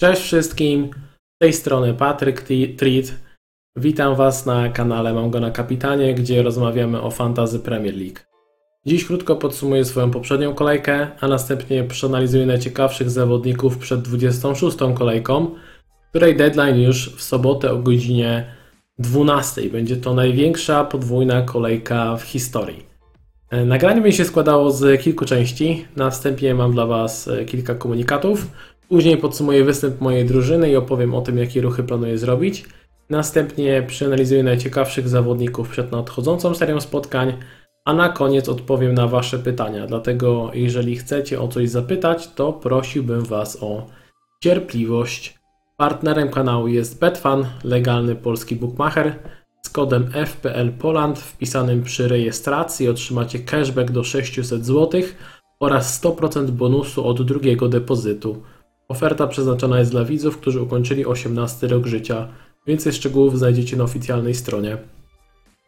Cześć wszystkim, z tej strony Patryk Treat. Witam Was na kanale Mam go na kapitanie, gdzie rozmawiamy o Fantazy Premier League. Dziś krótko podsumuję swoją poprzednią kolejkę, a następnie przeanalizuję najciekawszych zawodników przed 26. kolejką, której deadline już w sobotę o godzinie 12. Będzie to największa podwójna kolejka w historii. E, nagranie będzie się składało z kilku części. Na wstępie mam dla Was e, kilka komunikatów. Później podsumuję występ mojej drużyny i opowiem o tym, jakie ruchy planuję zrobić. Następnie przeanalizuję najciekawszych zawodników przed nadchodzącą serią spotkań, a na koniec odpowiem na Wasze pytania. Dlatego, jeżeli chcecie o coś zapytać, to prosiłbym Was o cierpliwość. Partnerem kanału jest Betfan, legalny polski bookmacher. Z kodem FPL Poland wpisanym przy rejestracji otrzymacie cashback do 600 zł oraz 100% bonusu od drugiego depozytu. Oferta przeznaczona jest dla widzów, którzy ukończyli 18 rok życia. Więcej szczegółów znajdziecie na oficjalnej stronie.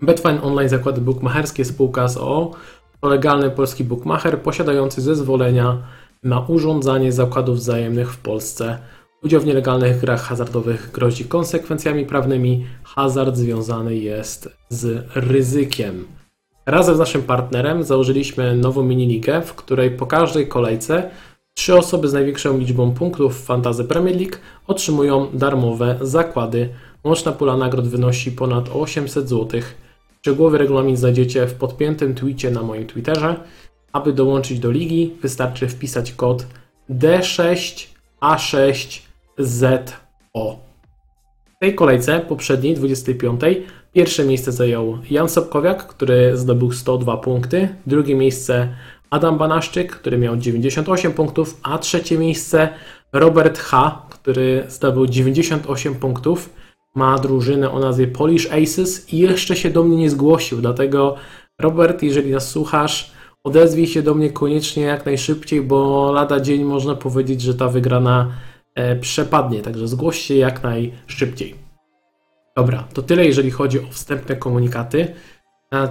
Betfine Online Zakłady Bookmacherskie spółka z OO to legalny polski bookmacher posiadający zezwolenia na urządzanie zakładów wzajemnych w Polsce. Udział w nielegalnych grach hazardowych grozi konsekwencjami prawnymi. Hazard związany jest z ryzykiem. Razem z naszym partnerem założyliśmy nową miniligę, w której po każdej kolejce trzy osoby z największą liczbą punktów w Fantasy Premier League otrzymują darmowe zakłady. Łączna pula nagród wynosi ponad 800 zł. Szczegółowy regulamin znajdziecie w podpiętym tweetie na moim Twitterze. Aby dołączyć do ligi, wystarczy wpisać kod D6A6 ZO. W tej kolejce, poprzedniej, 25, pierwsze miejsce zajął Jan Sobkowiak, który zdobył 102 punkty. Drugie miejsce Adam Banaszczyk, który miał 98 punktów, a trzecie miejsce Robert H., który zdobył 98 punktów. Ma drużynę o nazwie Polish Aces i jeszcze się do mnie nie zgłosił, dlatego Robert, jeżeli nas słuchasz, odezwij się do mnie koniecznie jak najszybciej, bo lada dzień można powiedzieć, że ta wygrana E, przepadnie, także zgłoś się jak najszybciej. Dobra, to tyle jeżeli chodzi o wstępne komunikaty.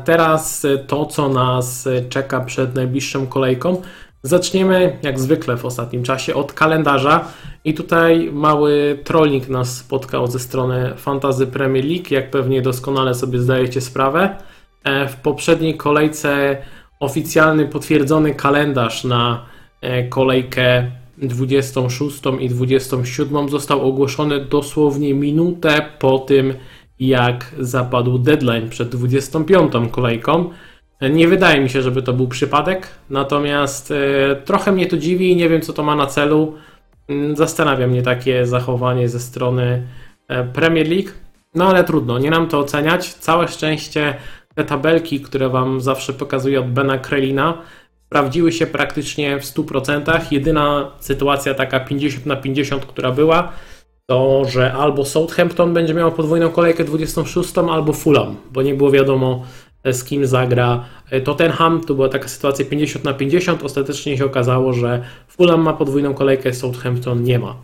Teraz e, to, co nas e, czeka przed najbliższą kolejką. Zaczniemy jak zwykle w ostatnim czasie od kalendarza i tutaj mały trolling nas spotkał ze strony Fantazy Premier League, jak pewnie doskonale sobie zdajecie sprawę. W poprzedniej kolejce oficjalny potwierdzony kalendarz na kolejkę 26 i 27 został ogłoszony dosłownie minutę po tym, jak zapadł deadline przed 25 kolejką. Nie wydaje mi się, żeby to był przypadek, natomiast e, trochę mnie to dziwi i nie wiem, co to ma na celu. Mm, zastanawia mnie takie zachowanie ze strony e, Premier League, no ale trudno, nie nam to oceniać. Całe szczęście te tabelki, które Wam zawsze pokazuję od Bena Krelina, sprawdziły się praktycznie w 100%. Jedyna sytuacja taka 50 na 50, która była, to że albo Southampton będzie miał podwójną kolejkę 26, albo Fulham, bo nie było wiadomo e, z kim zagra e, Tottenham. To była taka sytuacja 50 na 50. Ostatecznie się okazało, że Fulham ma podwójną kolejkę, Southampton nie ma.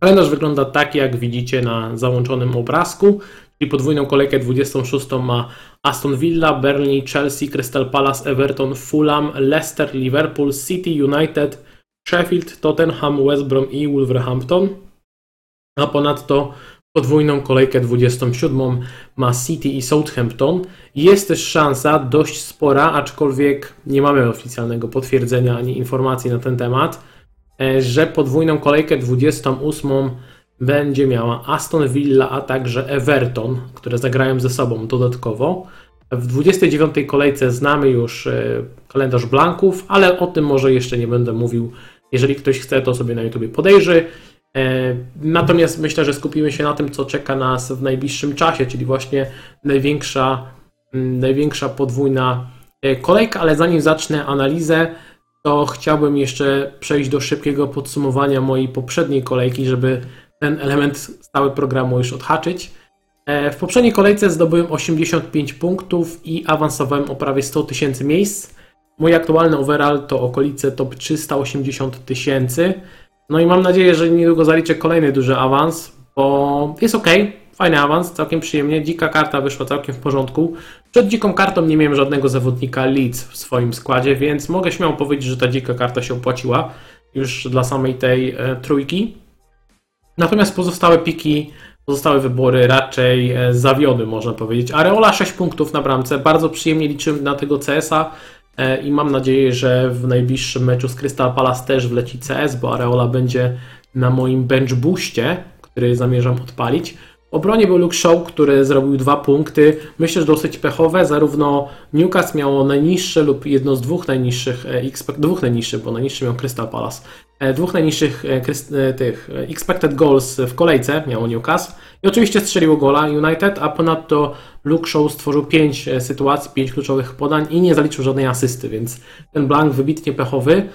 Kalendarz wygląda tak, jak widzicie na załączonym obrazku, czyli podwójną kolejkę 26 ma Aston Villa, Burnley, Chelsea, Crystal Palace, Everton, Fulham, Leicester, Liverpool, City, United, Sheffield, Tottenham, West Brom i Wolverhampton. A ponadto podwójną kolejkę 27 ma City i Southampton. Jest też szansa dość spora, aczkolwiek nie mamy oficjalnego potwierdzenia ani informacji na ten temat, e, że podwójną kolejkę 28 będzie miała Aston Villa, a także Everton, które zagrają ze sobą dodatkowo. W 29 kolejce znamy już e, kalendarz blanków, ale o tym może jeszcze nie będę mówił. Jeżeli ktoś chce, to sobie na YouTube podejrzy. E, natomiast myślę, że skupimy się na tym, co czeka nas w najbliższym czasie, czyli właśnie największa, największa podwójna e, kolejka, ale zanim zacznę analizę, to chciałbym jeszcze przejść do szybkiego podsumowania mojej poprzedniej kolejki, żeby ten element stały programu już odhaczyć. E, w poprzedniej kolejce zdobyłem 85 punktów i awansowałem o prawie 100 tysięcy miejsc. Mój aktualny overall to okolice top 380 tysięcy. No i mam nadzieję, że niedługo zaliczę kolejny duży awans, bo jest ok, fajny awans, całkiem przyjemnie. Dzika karta wyszła całkiem w porządku. Przed dziką kartą nie miałem żadnego zawodnika Leeds w swoim składzie, więc mogę śmiało powiedzieć, że ta dzika karta się opłaciła już dla samej tej e, trójki. Natomiast pozostałe piki, pozostałe wybory raczej e, zawiodły, można powiedzieć. Areola 6 punktów na bramce, bardzo przyjemnie liczymy na tego CS-a i mam nadzieję, że w najbliższym meczu z Crystal Palace też wleci CS, bo Areola będzie na moim bench boostie, który zamierzam odpalić. W obronie był Luke Shaw, który zrobił dwa punkty. Myślę, że dosyć pechowe. Zarówno Newcastle miało najniższe lub jedno z dwóch najniższych, e, dwóch najniższych, bo najniższy miał Crystal Palace. E, dwóch najniższych e, tych expected goals w kolejce miało Newcastle. I oczywiście strzeliło gola United, a ponadto Luke Shaw stworzył pięć sytuacji, pięć kluczowych podań i nie zaliczył żadnej asysty, więc ten blank wybitnie pechowy.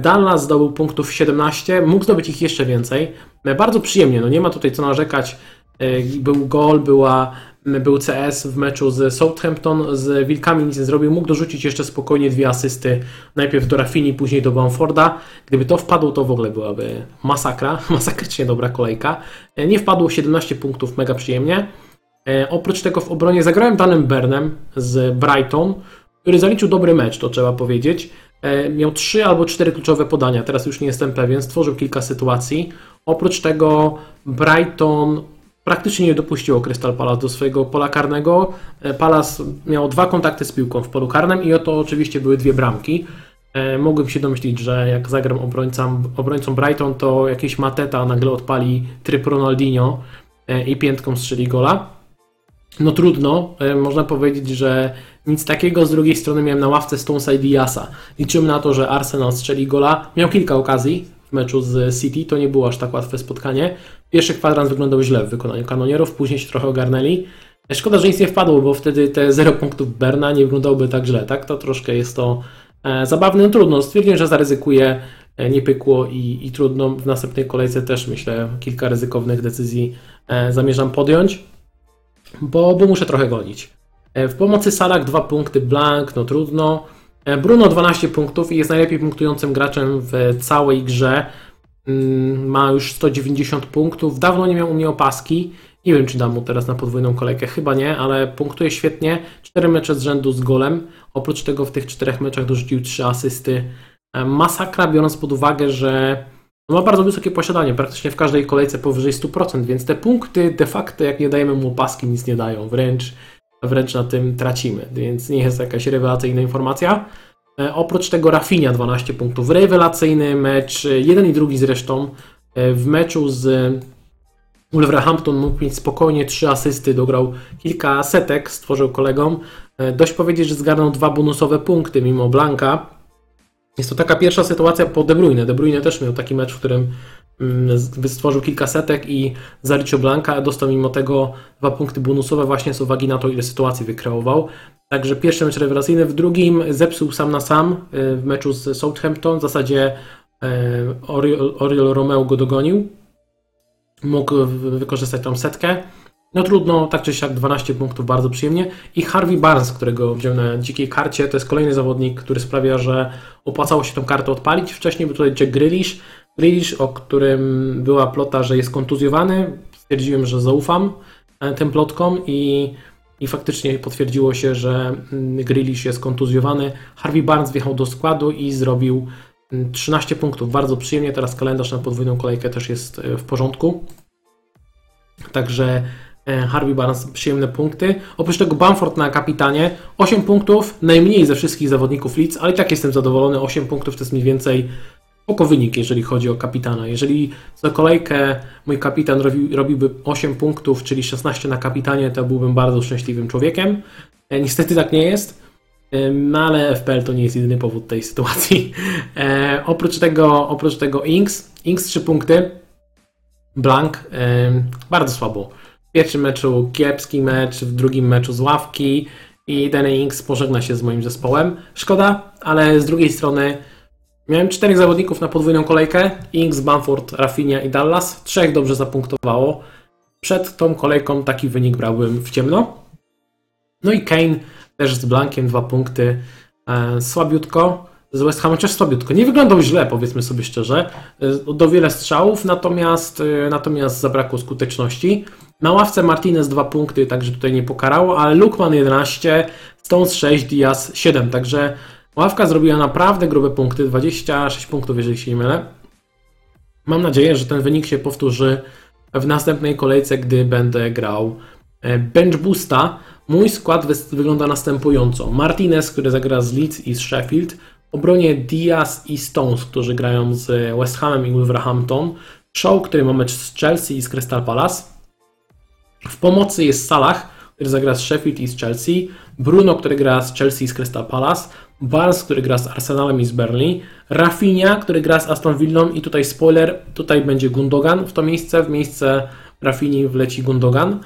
Dallas zdobył punktów 17, mógł zdobyć ich jeszcze więcej. Bardzo przyjemnie, no nie ma tutaj co narzekać. E, był gol, była, był CS w meczu z Southampton, z Wilkami nic nie zrobił, mógł dorzucić jeszcze spokojnie dwie asysty, najpierw do Rafini, później do Bamforda. Gdyby to wpadło, to w ogóle byłaby masakra, masakrycznie dobra kolejka. E, nie wpadło 17 punktów, mega przyjemnie. E, oprócz tego w obronie zagrałem Danem Bernem z Brighton, który zaliczył dobry mecz, to trzeba powiedzieć. Miał trzy albo cztery kluczowe podania, teraz już nie jestem pewien, stworzył kilka sytuacji. Oprócz tego Brighton praktycznie nie dopuściło Crystal Palace do swojego pola karnego. E, Palace miał dwa kontakty z piłką w polu karnym i oto oczywiście były dwie bramki. E, mogłem się domyślić, że jak zagram obrońcą, obrońcą Brighton, to jakiś Mateta nagle odpali tryb Ronaldinho e, i piętką strzeli gola. No trudno, można powiedzieć, że nic takiego. Z drugiej strony miałem na ławce Stonesa i Diasa. Liczyłem na to, że Arsenal strzeli gola. Miał kilka okazji, meczu z City. To nie było aż tak łatwe spotkanie. Pierwszy kwadrans wyglądał źle w wykonaniu kanonierów, później się trochę ogarnęli. Szkoda, że nic nie wpadło, bo wtedy te 0 punktów Berna nie wyglądałoby tak źle, tak? To troszkę jest to e, zabawne, no trudno. Stwierdziłem, że zaryzykuję, e, nie pykło i, i trudno. W następnej kolejce też myślę, kilka ryzykownych decyzji e, zamierzam podjąć, bo, bo muszę trochę gonić. E, w pomocy Salak dwa punkty, Blank, no trudno. E, Bruno 12 punktów i jest najlepiej punktującym graczem w całej grze. Mm, ma już 190 punktów. Dawno nie miał u mnie opaski. Nie wiem, czy dam mu teraz na podwójną kolejkę. Chyba nie, ale punktuje świetnie. 4 mecze z rzędu z golem. Oprócz tego w tych czterech meczach dorzucił 3 asysty. E, masakra, biorąc pod uwagę, że ma bardzo wysokie posiadanie, praktycznie w każdej kolejce powyżej 100%, więc te punkty de facto, jak nie dajemy mu opaski, nic nie dają. Wręcz wręcz na tym tracimy, więc nie jest jakaś rewelacyjna informacja. E, oprócz tego Rafinha 12 punktów. Rewelacyjny mecz, jeden i drugi zresztą. E, w meczu z Wolverhampton mógł mieć spokojnie trzy asysty, dograł kilka setek, stworzył kolegom. E, dość powiedzieć, że zgarnął dwa bonusowe punkty mimo Blanka. Jest to taka pierwsza sytuacja po De Bruyne. De Bruyne też miał taki mecz, w którym stworzył kilka setek i zaliczył Blanka, dostał mimo tego dwa punkty bonusowe właśnie z uwagi na to, ile sytuacji wykreował. Także pierwszy mecz rewelacyjny, w drugim zepsuł sam na sam y, w meczu z Southampton. W zasadzie y, Oriol, Oriol Romeo go dogonił. Mógł wykorzystać tą setkę. No trudno, tak czy siak 12 punktów, bardzo przyjemnie. I Harvey Barnes, którego wziąłem na dzikiej karcie, to jest kolejny zawodnik, który sprawia, że opłacało się tą kartę odpalić. Wcześniej był tutaj Jack Grealish, Grealish, o którym była plota, że jest kontuzjowany. Stwierdziłem, że zaufam e, tym plotkom i, i faktycznie potwierdziło się, że mm, Grealish jest kontuzjowany. Harvey Barnes wjechał do składu i zrobił 13 mm, punktów. Bardzo przyjemnie. Teraz kalendarz na podwójną kolejkę też jest e, w porządku. Także e, Harvey Barnes przyjemne punkty. Oprócz tego Bamford na kapitanie 8 punktów, najmniej ze wszystkich zawodników Leeds, ale i tak jestem zadowolony. 8 punktów to jest mniej więcej spoko wynik, jeżeli chodzi o kapitana. Jeżeli za kolejkę mój kapitan robi, robiłby 8 punktów, czyli 16 na kapitanie, to byłbym bardzo szczęśliwym człowiekiem. E, niestety tak nie jest, no ale FPL to nie jest jedyny powód tej sytuacji. E, oprócz tego, oprócz tego Inks, Inks 3 punkty, Blank, e, bardzo słabo. W pierwszym meczu kiepski mecz, w drugim meczu z ławki i Danny Inks pożegna się z moim zespołem. Szkoda, ale z drugiej strony Miałem czterech zawodników na podwójną kolejkę. Inks, Bamford, Rafinha i Dallas. Trzech dobrze zapunktowało. Przed tą kolejką taki wynik brałbym w ciemno. No i Kane też z Blankiem dwa punkty. E, słabiutko. Z West Hamem też słabiutko. Nie wyglądał źle, powiedzmy sobie szczerze. E, do wiele strzałów, natomiast, e, natomiast zabrakło skuteczności. Na ławce Martinez dwa punkty, także tutaj nie pokarało, ale Lukman 11, Stones 6, Diaz 7, także Ławka zrobiła naprawdę grube punkty, 26 punktów, jeżeli się nie mylę. Mam nadzieję, że ten wynik się powtórzy w następnej kolejce, gdy będę grał e, bench boosta. Mój skład wygląda następująco. Martinez, który zagra z Leeds i z Sheffield. Obronie Diaz i Stones, którzy grają z West Hamem i Wolverhampton. Shaw, który ma mecz z Chelsea i z Crystal Palace. W pomocy jest Salah, który zagra z Sheffield i z Chelsea. Bruno, który gra z Chelsea i z Crystal Palace. Barnes, który gra z Arsenalem i z Burnley. Rafinha, który gra z Aston Villą i tutaj spoiler, tutaj będzie Gundogan w to miejsce, w miejsce Rafini wleci Gundogan.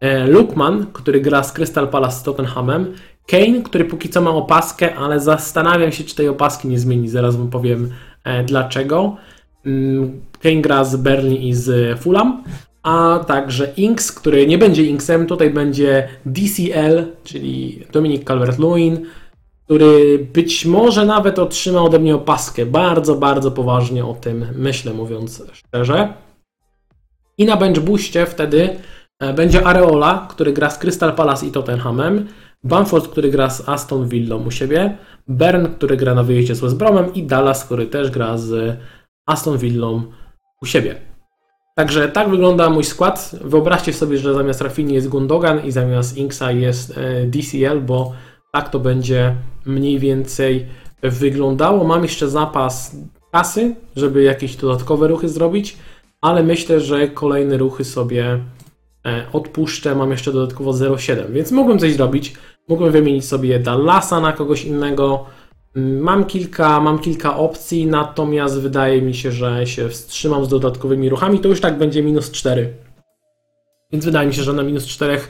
E, Lukman, który gra z Crystal Palace z Tottenhamem. Kane, który póki co ma opaskę, ale zastanawiam się, czy tej opaski nie zmieni. Zaraz wam powiem e, dlaczego. Mm, Kane gra z Burnley i z Fulham. A także Inks, który nie będzie Inksem, tutaj będzie DCL, czyli Dominic Calvert-Lewin, który być może nawet otrzyma ode mnie opaskę. Bardzo, bardzo poważnie o tym myślę, mówiąc szczerze. I na bench wtedy e, będzie Areola, który gra z Crystal Palace i Tottenhamem, Bamford, który gra z Aston Villa u siebie, Bern, który gra na wyjeździe z West Bromem i Dallas, który też gra z Aston Villą u siebie. Także tak wygląda mój skład. Wyobraźcie sobie, że zamiast Rafini jest Gundogan i zamiast Inksa jest e, DCL, bo tak to będzie mniej więcej wyglądało. Mam jeszcze zapas kasy, żeby jakieś dodatkowe ruchy zrobić, ale myślę, że kolejne ruchy sobie e, odpuszczę. Mam jeszcze dodatkowo 0,7, więc mogłem coś zrobić. Mogłem wymienić sobie Dallasa na kogoś innego. Mam kilka, mam kilka opcji, natomiast wydaje mi się, że się wstrzymam z dodatkowymi ruchami. To już tak będzie minus 4. Więc wydaje mi się, że na minus 4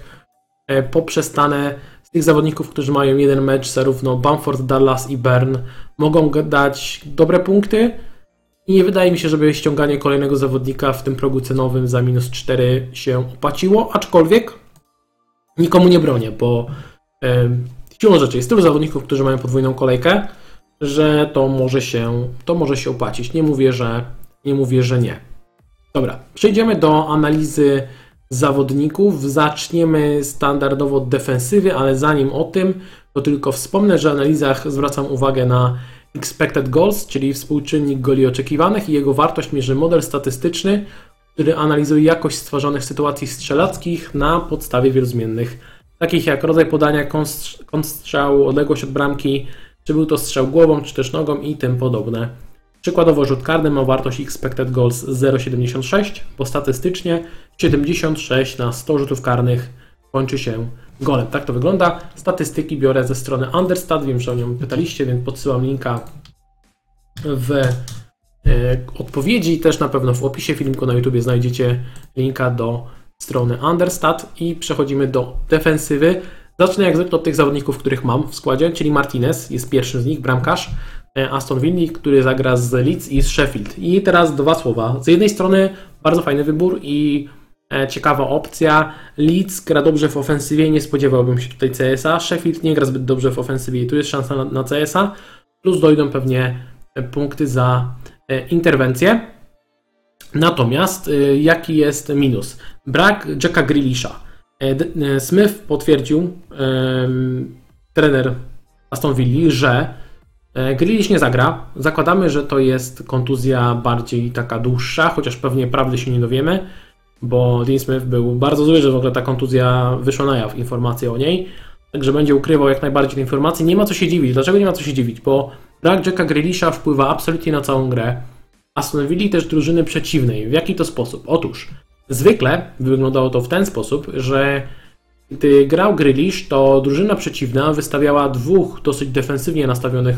e, poprzestanę tych zawodników, którzy mają jeden mecz, zarówno Bamford, Dallas i Bern, mogą dać dobre punkty. I nie wydaje mi się, żeby ściąganie kolejnego zawodnika w tym progu cenowym za minus 4 się opłaciło, aczkolwiek nikomu nie bronię, bo siłą rzeczy jest tylu zawodników, którzy mają podwójną kolejkę, że to może się, to może się opłacić. Nie mówię, że nie mówię, że nie. Dobra, przejdziemy do analizy zawodników. Zaczniemy standardowo od defensywy, ale zanim o tym, to tylko wspomnę, że w analizach zwracam uwagę na expected goals, czyli współczynnik goli oczekiwanych i jego wartość mierzy model statystyczny, który analizuje jakość stworzonych sytuacji strzelackich na podstawie wielu zmiennych, takich jak rodzaj podania, kąt strzału, odległość od bramki, czy był to strzał głową, czy też nogą i tym podobne. Przykładowo rzut karny ma wartość expected goals 0,76, bo statystycznie 76 na 100 rzutów karnych kończy się golem. Tak to wygląda. Statystyki biorę ze strony Understat, wiem, że o nią pytaliście, więc podsyłam linka w e, odpowiedzi. Też na pewno w opisie filmiku na YouTube znajdziecie linka do strony Understat i przechodzimy do defensywy. Zacznę jak zwykle od tych zawodników, których mam w składzie, czyli Martinez jest pierwszym z nich, bramkarz. E, Aston Villa, który zagra z Leeds i z Sheffield. I teraz dwa słowa. Z jednej strony bardzo fajny wybór i e, ciekawa opcja. Leeds gra dobrze w ofensywie, nie spodziewałbym się tutaj CSA. Sheffield nie gra zbyt dobrze w ofensywie i tu jest szansa na, na CSA. Plus dojdą pewnie e, punkty za interwencję. Natomiast jaki jest minus? Brak Jacka Grealisha. Smith potwierdził, trener Aston Villa, że E, Grealish nie zagra. Zakładamy, że to jest kontuzja bardziej taka dłuższa, chociaż pewnie prawdy się nie dowiemy, bo Dean Smith był bardzo zły, że w ogóle ta kontuzja wyszła na jaw, informacje o niej. Także będzie ukrywał jak najbardziej te informacje. Nie ma co się dziwić. Dlaczego nie ma co się dziwić? Bo brak Jacka Grealisha wpływa absolutnie na całą grę. Villa też drużyny przeciwnej. W jaki to sposób? Otóż zwykle wyglądało to w ten sposób, że gdy grał Grealish, to drużyna przeciwna wystawiała dwóch dosyć defensywnie nastawionych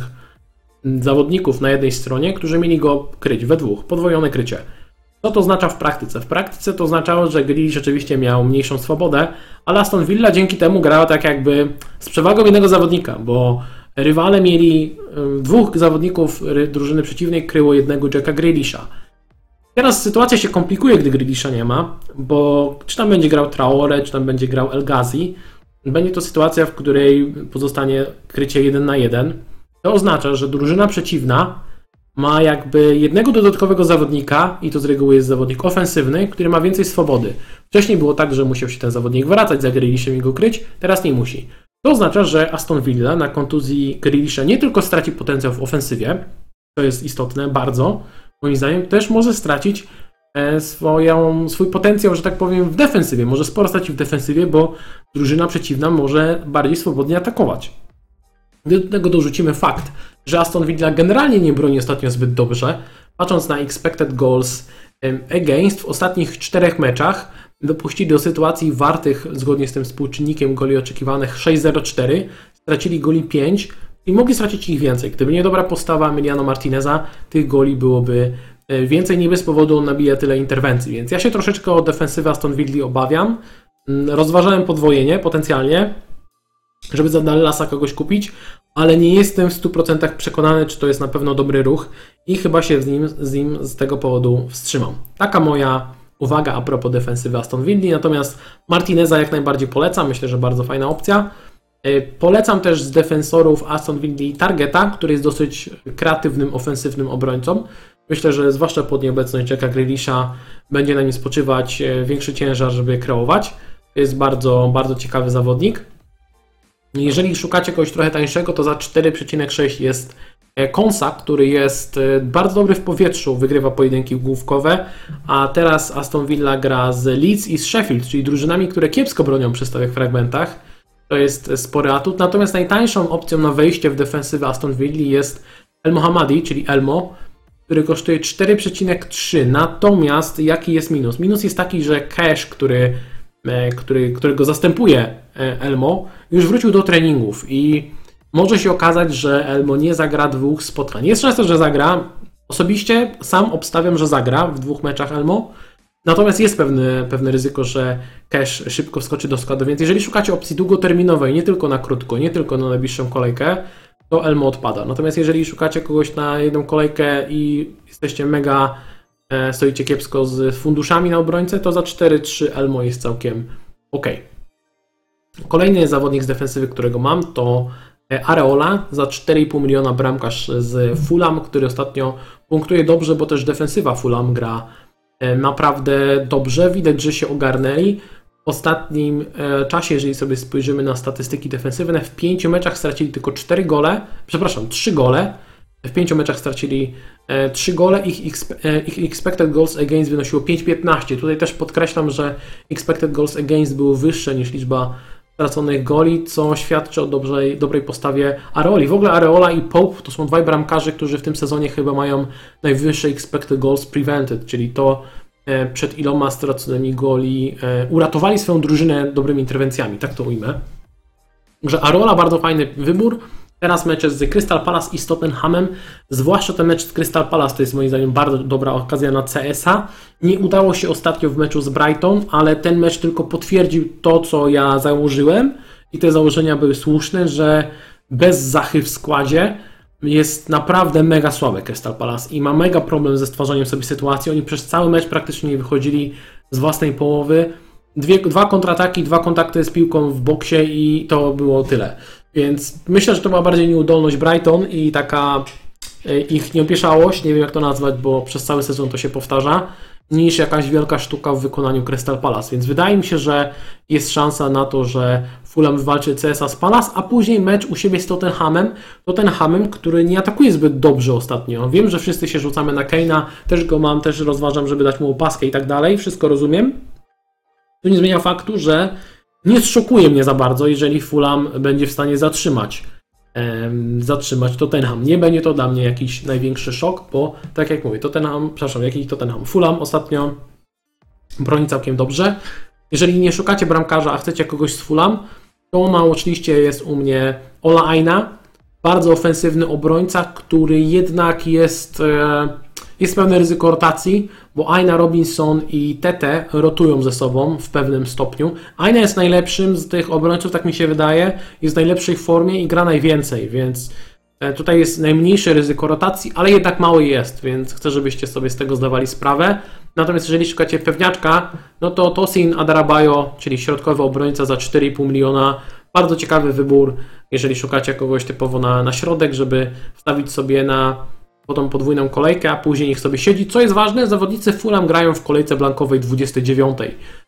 zawodników na jednej stronie, którzy mieli go kryć we dwóch, podwojone krycie. Co to oznacza w praktyce? W praktyce to oznaczało, że Grealish rzeczywiście miał mniejszą swobodę, ale Aston Villa dzięki temu grała tak jakby z przewagą jednego zawodnika, bo rywale mieli dwóch zawodników drużyny przeciwnej kryło jednego Jacka Grealisha. Teraz sytuacja się komplikuje, gdy Grealisha nie ma, bo czy tam będzie grał Traore, czy tam będzie grał El Ghazi, będzie to sytuacja, w której pozostanie krycie 1 na 1. To oznacza, że drużyna przeciwna ma jakby jednego dodatkowego zawodnika, i to z reguły jest zawodnik ofensywny, który ma więcej swobody. Wcześniej było tak, że musiał się ten zawodnik wracać za Grealishem i go kryć, teraz nie musi. To oznacza, że Aston Villa na kontuzji Grealisha nie tylko straci potencjał w ofensywie, to jest istotne bardzo, moim zdaniem, też może stracić e, swoją, swój potencjał, że tak powiem, w defensywie. Może sporo stracić w defensywie, bo drużyna przeciwna może bardziej swobodnie atakować. Gdy do tego dorzucimy fakt, że Aston Villa generalnie nie broni ostatnio zbyt dobrze, patrząc na expected goals against w ostatnich czterech meczach dopuścili do sytuacji wartych, zgodnie z tym współczynnikiem goli oczekiwanych 6-0-4, stracili goli 5 i mogli stracić ich więcej. Gdyby nie dobra postawa Emiliano Martineza, tych goli byłoby e, więcej, nie bez powodu on nabija tyle interwencji, więc ja się troszeczkę o defensywę Aston Villa obawiam. Mm, rozważałem podwojenie potencjalnie, żeby za Dallasa kogoś kupić, ale nie jestem w 100% przekonany, czy to jest na pewno dobry ruch i chyba się z nim, z nim z tego powodu wstrzymam. Taka moja uwaga a propos defensywy Aston Villa, natomiast Martineza jak najbardziej polecam, myślę, że bardzo fajna opcja. E, polecam też z defensorów Aston Villa Targeta, który jest dosyć kreatywnym, ofensywnym obrońcą. Myślę, że zwłaszcza pod nieobecność Jacka Grealisha będzie na nim spoczywać e, większy ciężar, żeby kreować. Jest bardzo, bardzo ciekawy zawodnik. Jeżeli szukacie kogoś trochę tańszego, to za 4,6 jest e, Konsa, który jest bardzo dobry w powietrzu, wygrywa pojedynki główkowe, a teraz Aston Villa gra z Leeds i z Sheffield, czyli drużynami, które kiepsko bronią przy stałych fragmentach. To jest spory atut. Natomiast najtańszą opcją na wejście w defensywę Aston Villa jest El Mohammadi, czyli Elmo, który kosztuje 4,3. Natomiast jaki jest minus? Minus jest taki, że cash, który, e, który, którego zastępuje e, Elmo, już wrócił do treningów i może się okazać, że Elmo nie zagra dwóch spotkań. Jest szansa, że zagra. Osobiście sam obstawiam, że zagra w dwóch meczach Elmo. Natomiast jest pewne, pewne ryzyko, że cash szybko wskoczy do składu, więc jeżeli szukacie opcji długoterminowej, nie tylko na krótko, nie tylko na najbliższą kolejkę, to Elmo odpada. Natomiast jeżeli szukacie kogoś na jedną kolejkę i jesteście mega, e, stoicie kiepsko z funduszami na obrońcę, to za 4-3 Elmo jest całkiem ok. Kolejny zawodnik z defensywy, którego mam, to e, Areola za 4,5 miliona bramkarz z Fulham, który ostatnio punktuje dobrze, bo też defensywa Fulham gra E, naprawdę dobrze. Widać, że się ogarnęli. W ostatnim e, czasie, jeżeli sobie spojrzymy na statystyki defensywne, w pięciu meczach stracili tylko 4 gole, przepraszam, 3 gole. W pięciu meczach stracili 3 e, gole, ich, ich expected goals against wynosiło 5-15. Tutaj też podkreślam, że expected goals against były wyższe niż liczba straconych goli, co świadczy o dobrej, dobrej postawie Areoli. W ogóle Areola i Pope to są dwaj bramkarze, którzy w tym sezonie chyba mają najwyższe expected goals prevented, czyli to e, przed iloma straconymi goli e, uratowali swoją drużynę dobrymi interwencjami, tak to ujmę. Że Areola bardzo fajny wybór, Teraz mecze z Crystal Palace i Tottenhamem, zwłaszcza ten mecz z Crystal Palace to jest moim zdaniem bardzo dobra okazja na CS-a. Nie udało się ostatnio w meczu z Brighton, ale ten mecz tylko potwierdził to, co ja założyłem i te założenia były słuszne, że bez Zachy w składzie jest naprawdę mega słabe Crystal Palace i ma mega problem ze stwarzaniem sobie sytuacji. Oni przez cały mecz praktycznie nie wychodzili z własnej połowy. Dwie, dwa kontrataki, dwa kontakty z piłką w boksie i to było tyle. Więc myślę, że to była bardziej nieudolność Brighton i taka e, ich nieopieszałość, nie wiem jak to nazwać, bo przez cały sezon to się powtarza, niż jakaś wielka sztuka w wykonaniu Crystal Palace. Więc wydaje mi się, że jest szansa na to, że Fulham wywalczy CSA z Palace, a później mecz u siebie z Tottenhamem. Tottenhamem, który nie atakuje zbyt dobrze ostatnio. Wiem, że wszyscy się rzucamy na Keina, też go mam, też rozważam, żeby dać mu opaskę i tak dalej. Wszystko rozumiem. To nie zmienia faktu, że nie zszokuje mnie za bardzo, jeżeli Fulham będzie w stanie zatrzymać zatrzymać Tottenham. Nie będzie to dla mnie jakiś największy szok, bo tak jak mówię, Tottenham, przepraszam, jaki Tottenham, Fulham ostatnio broni całkiem dobrze. Jeżeli nie szukacie bramkarza, a chcecie kogoś z Fulham, to ma oczywiście jest u mnie Ola Aina, bardzo ofensywny obrońca, który jednak jest e, jest pewne ryzyko rotacji, bo Aina Robinson i Tete rotują ze sobą w pewnym stopniu. Aina jest najlepszym z tych obrońców, tak mi się wydaje, jest w najlepszej formie i gra najwięcej, więc e, tutaj jest najmniejsze ryzyko rotacji, ale jednak mały jest, więc chcę, żebyście sobie z tego zdawali sprawę. Natomiast jeżeli szukacie pewniaczka, no to Tosin Adarabayo, czyli środkowy obrońca za 4,5 miliona, bardzo ciekawy wybór, jeżeli szukacie kogoś typowo na, na środek, żeby wstawić sobie na potem podwójną kolejkę, a później niech sobie siedzi. Co jest ważne, zawodnicy Fulham grają w kolejce blankowej 29.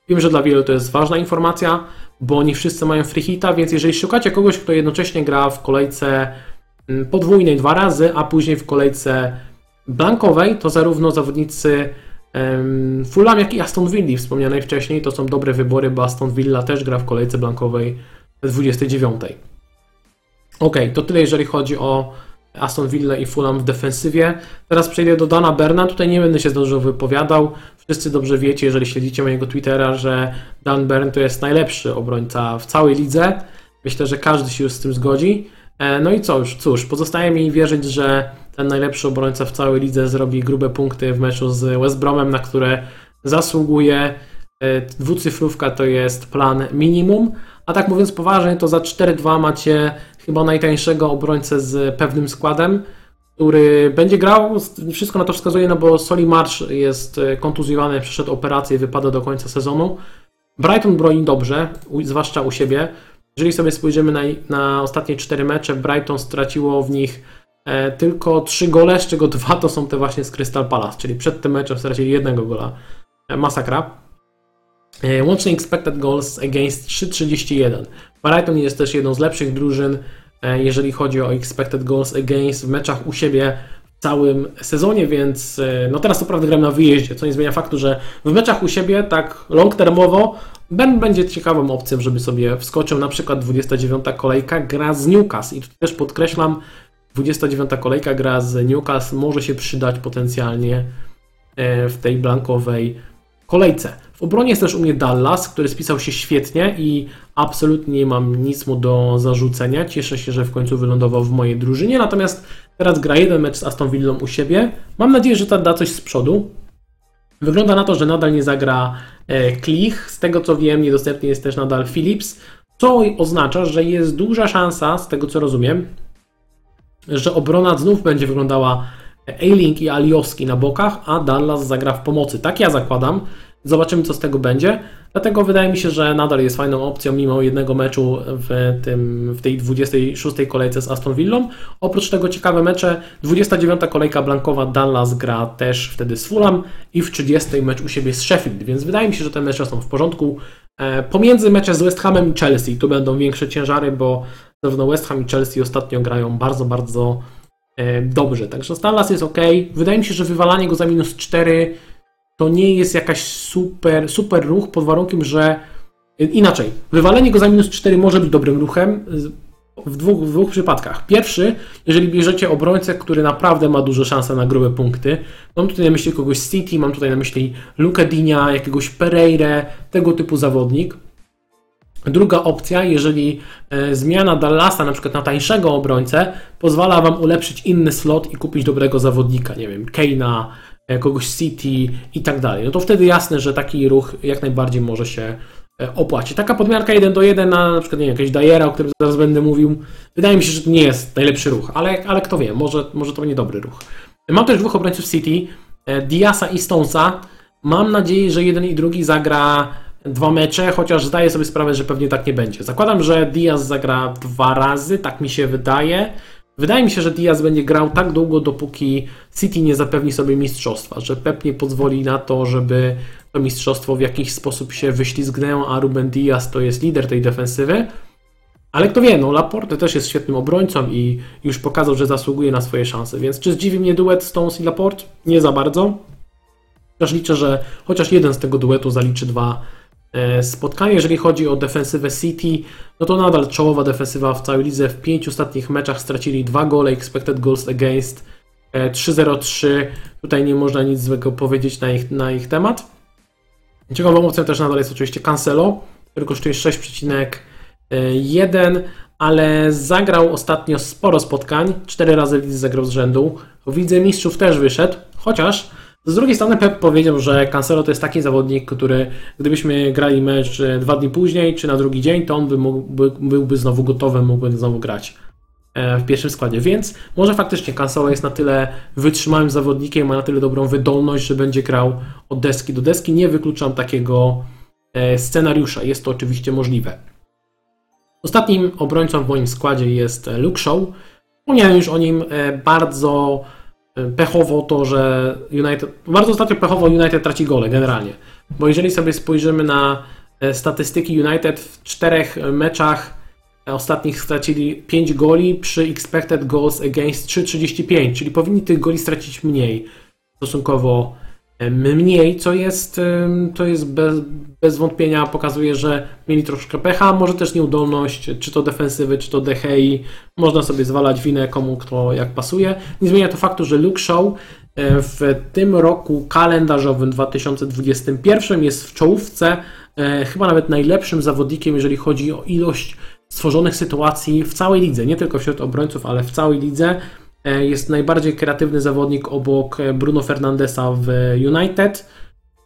Wiem, że dla wielu to jest ważna informacja, bo nie wszyscy mają free hita, więc jeżeli szukacie kogoś, kto jednocześnie gra w kolejce mm, podwójnej dwa razy, a później w kolejce blankowej to zarówno zawodnicy Fulham, jak i Aston Villa wspomnianej wcześniej. To są dobre wybory, bo Aston Villa też gra w kolejce blankowej 29. Ok, to tyle jeżeli chodzi o Aston Villa i Fulham w defensywie. Teraz przejdę do Dana Berna. Tutaj nie będę się dużo wypowiadał. Wszyscy dobrze wiecie, jeżeli śledzicie mojego Twittera, że Dan Bern to jest najlepszy obrońca w całej lidze. Myślę, że każdy się już z tym zgodzi. E, No i cóż, cóż, pozostaje mi wierzyć, że ten najlepszy obrońca w całej lidze zrobi grube punkty w meczu z West Bromem, na które zasługuje. E, Dwucyfrówka to jest plan minimum. A tak mówiąc poważnie, to za 4-2 macie chyba najtańszego obrońcę z pewnym składem, który będzie grał. Wszystko na to wskazuje, no bo Soli Marsz jest e, kontuzjowany, przeszedł operację i wypada do końca sezonu. Brighton broni dobrze, zwłaszcza u siebie. Jeżeli sobie spojrzymy na, na ostatnie 4 mecze, Brighton straciło w nich e, tylko 3 gole, z czego dwa to są te właśnie z Crystal Palace, czyli przed tym meczem stracili jednego gola. E, masakra. E, Łączny expected goals against 3,31. Brighton jest też jedną z lepszych drużyn, e, jeżeli chodzi o expected goals against w meczach u siebie w całym sezonie, więc e, no teraz to prawda gram na wyjeździe, co nie zmienia faktu, że w meczach u siebie tak long termowo Ben będzie ciekawą opcją, żeby sobie wskoczył. Na przykład 29 kolejka gra z Newcastle i tu też podkreślam, 29 kolejka gra z Newcastle może się przydać potencjalnie w tej blankowej kolejce. W obronie jest też u mnie Dallas, który spisał się świetnie i absolutnie nie mam nic mu do zarzucenia. Cieszę się, że w końcu wylądował w mojej drużynie, natomiast teraz gra jeden mecz z Aston Villą u siebie. Mam nadzieję, że ta da coś z przodu. Wygląda na to, że nadal nie zagra e, Klich. Z tego co wiem, niedostępny jest też nadal Phillips, co oznacza, że jest duża szansa, z tego co rozumiem, że obrona znów będzie wyglądała Ailing i Alioski na bokach, a Dallas zagra w pomocy. Tak ja zakładam. Zobaczymy, co z tego będzie. Dlatego wydaje mi się, że nadal jest fajną opcją, mimo jednego meczu w, tym, w tej 26 kolejce z Aston Villą. Oprócz tego ciekawe mecze. 29 kolejka blankowa Dallas gra też wtedy z Fulham i w 30 mecz u siebie z Sheffield, więc wydaje mi się, że te mecze są w porządku. E, Pomiędzy mecze z West Hamem i Chelsea tu będą większe ciężary, bo zarówno West Ham i Chelsea ostatnio grają bardzo, bardzo e, dobrze. Także Dallas jest ok. Wydaje mi się, że wywalanie go za minus 4 to nie jest jakaś super, super ruch pod warunkiem, że inaczej, wywalenie go za minus 4 może być dobrym ruchem w dwóch, w dwóch przypadkach. Pierwszy, jeżeli bierzecie obrońcę, który naprawdę ma duże szanse na grube punkty. Mam tutaj na myśli kogoś z City, mam tutaj na myśli Luka Dinia, jakiegoś Pereire, tego typu zawodnik. Druga opcja, jeżeli e, zmiana Dallasa na przykład na tańszego obrońcę pozwala Wam ulepszyć inny slot i kupić dobrego zawodnika, nie wiem, Keina, kogoś z City i tak dalej, no to wtedy jasne, że taki ruch jak najbardziej może się e, opłacić. Taka podmiarka 1 do 1 na na przykład nie Dyera, o którym zaraz będę mówił, wydaje mi się, że to nie jest najlepszy ruch, ale, ale kto wie, może, może to nie dobry ruch. Mam też dwóch obrońców City, e, Diasa i Stonesa. Mam nadzieję, że jeden i drugi zagra dwa mecze, chociaż zdaję sobie sprawę, że pewnie tak nie będzie. Zakładam, że Diaz zagra dwa razy, tak mi się wydaje. Wydaje mi się, że Diaz będzie grał tak długo, dopóki City nie zapewni sobie mistrzostwa, że Pep nie pozwoli na to, żeby to mistrzostwo w jakiś sposób się wyślizgnęło, a Ruben Diaz to jest lider tej defensywy. Ale kto wie, no Laporte też jest świetnym obrońcą i już pokazał, że zasługuje na swoje szanse, więc czy zdziwi mnie duet Stones i Laporte? Nie za bardzo. Chociaż liczę, że chociaż jeden z tego duetu zaliczy dwa spotkania. Jeżeli chodzi o defensywę City, no to nadal czołowa defensywa w całej lidze. W pięciu ostatnich meczach stracili dwa gole, expected goals against e, 3-0-3. Tutaj nie można nic złego powiedzieć na ich, na ich temat. Ciekawą opcją też nadal jest oczywiście Cancelo, który kosztuje 6,1, ale zagrał ostatnio sporo spotkań, 4 razy w lidze zagrał z rzędu. W Lidze Mistrzów też wyszedł, chociaż z drugiej strony Pep powiedział, że Cancelo to jest taki zawodnik, który gdybyśmy grali mecz e, dwa dni później, czy na drugi dzień, to on by byłby znowu gotowy, mógłby znowu grać e, w pierwszym składzie. Więc może faktycznie Cancelo jest na tyle wytrzymałym zawodnikiem, ma na tyle dobrą wydolność, że będzie grał od deski do deski. Nie wykluczam takiego e, scenariusza. Jest to oczywiście możliwe. Ostatnim obrońcą w moim składzie jest Luke Shaw. Wspomniałem już o nim bardzo pechowo to, że United, bardzo ostatnio pechowo United traci gole generalnie. Bo jeżeli sobie spojrzymy na e, statystyki United w czterech meczach ostatnich stracili 5 goli przy expected goals against 3,35, czyli powinni tych goli stracić mniej, stosunkowo mniej, co jest, to jest bez, bez wątpienia pokazuje, że mieli troszkę pecha, może też nieudolność, czy to defensywy, czy to DHI, można sobie zwalać winę komu kto jak pasuje. Nie zmienia to faktu, że Luke Shaw e, w tym roku kalendarzowym 2021 jest w czołówce, e, chyba nawet najlepszym zawodnikiem, jeżeli chodzi o ilość stworzonych sytuacji w całej lidze, nie tylko wśród obrońców, ale w całej lidze. E, jest najbardziej kreatywny zawodnik obok Bruno Fernandesa w United.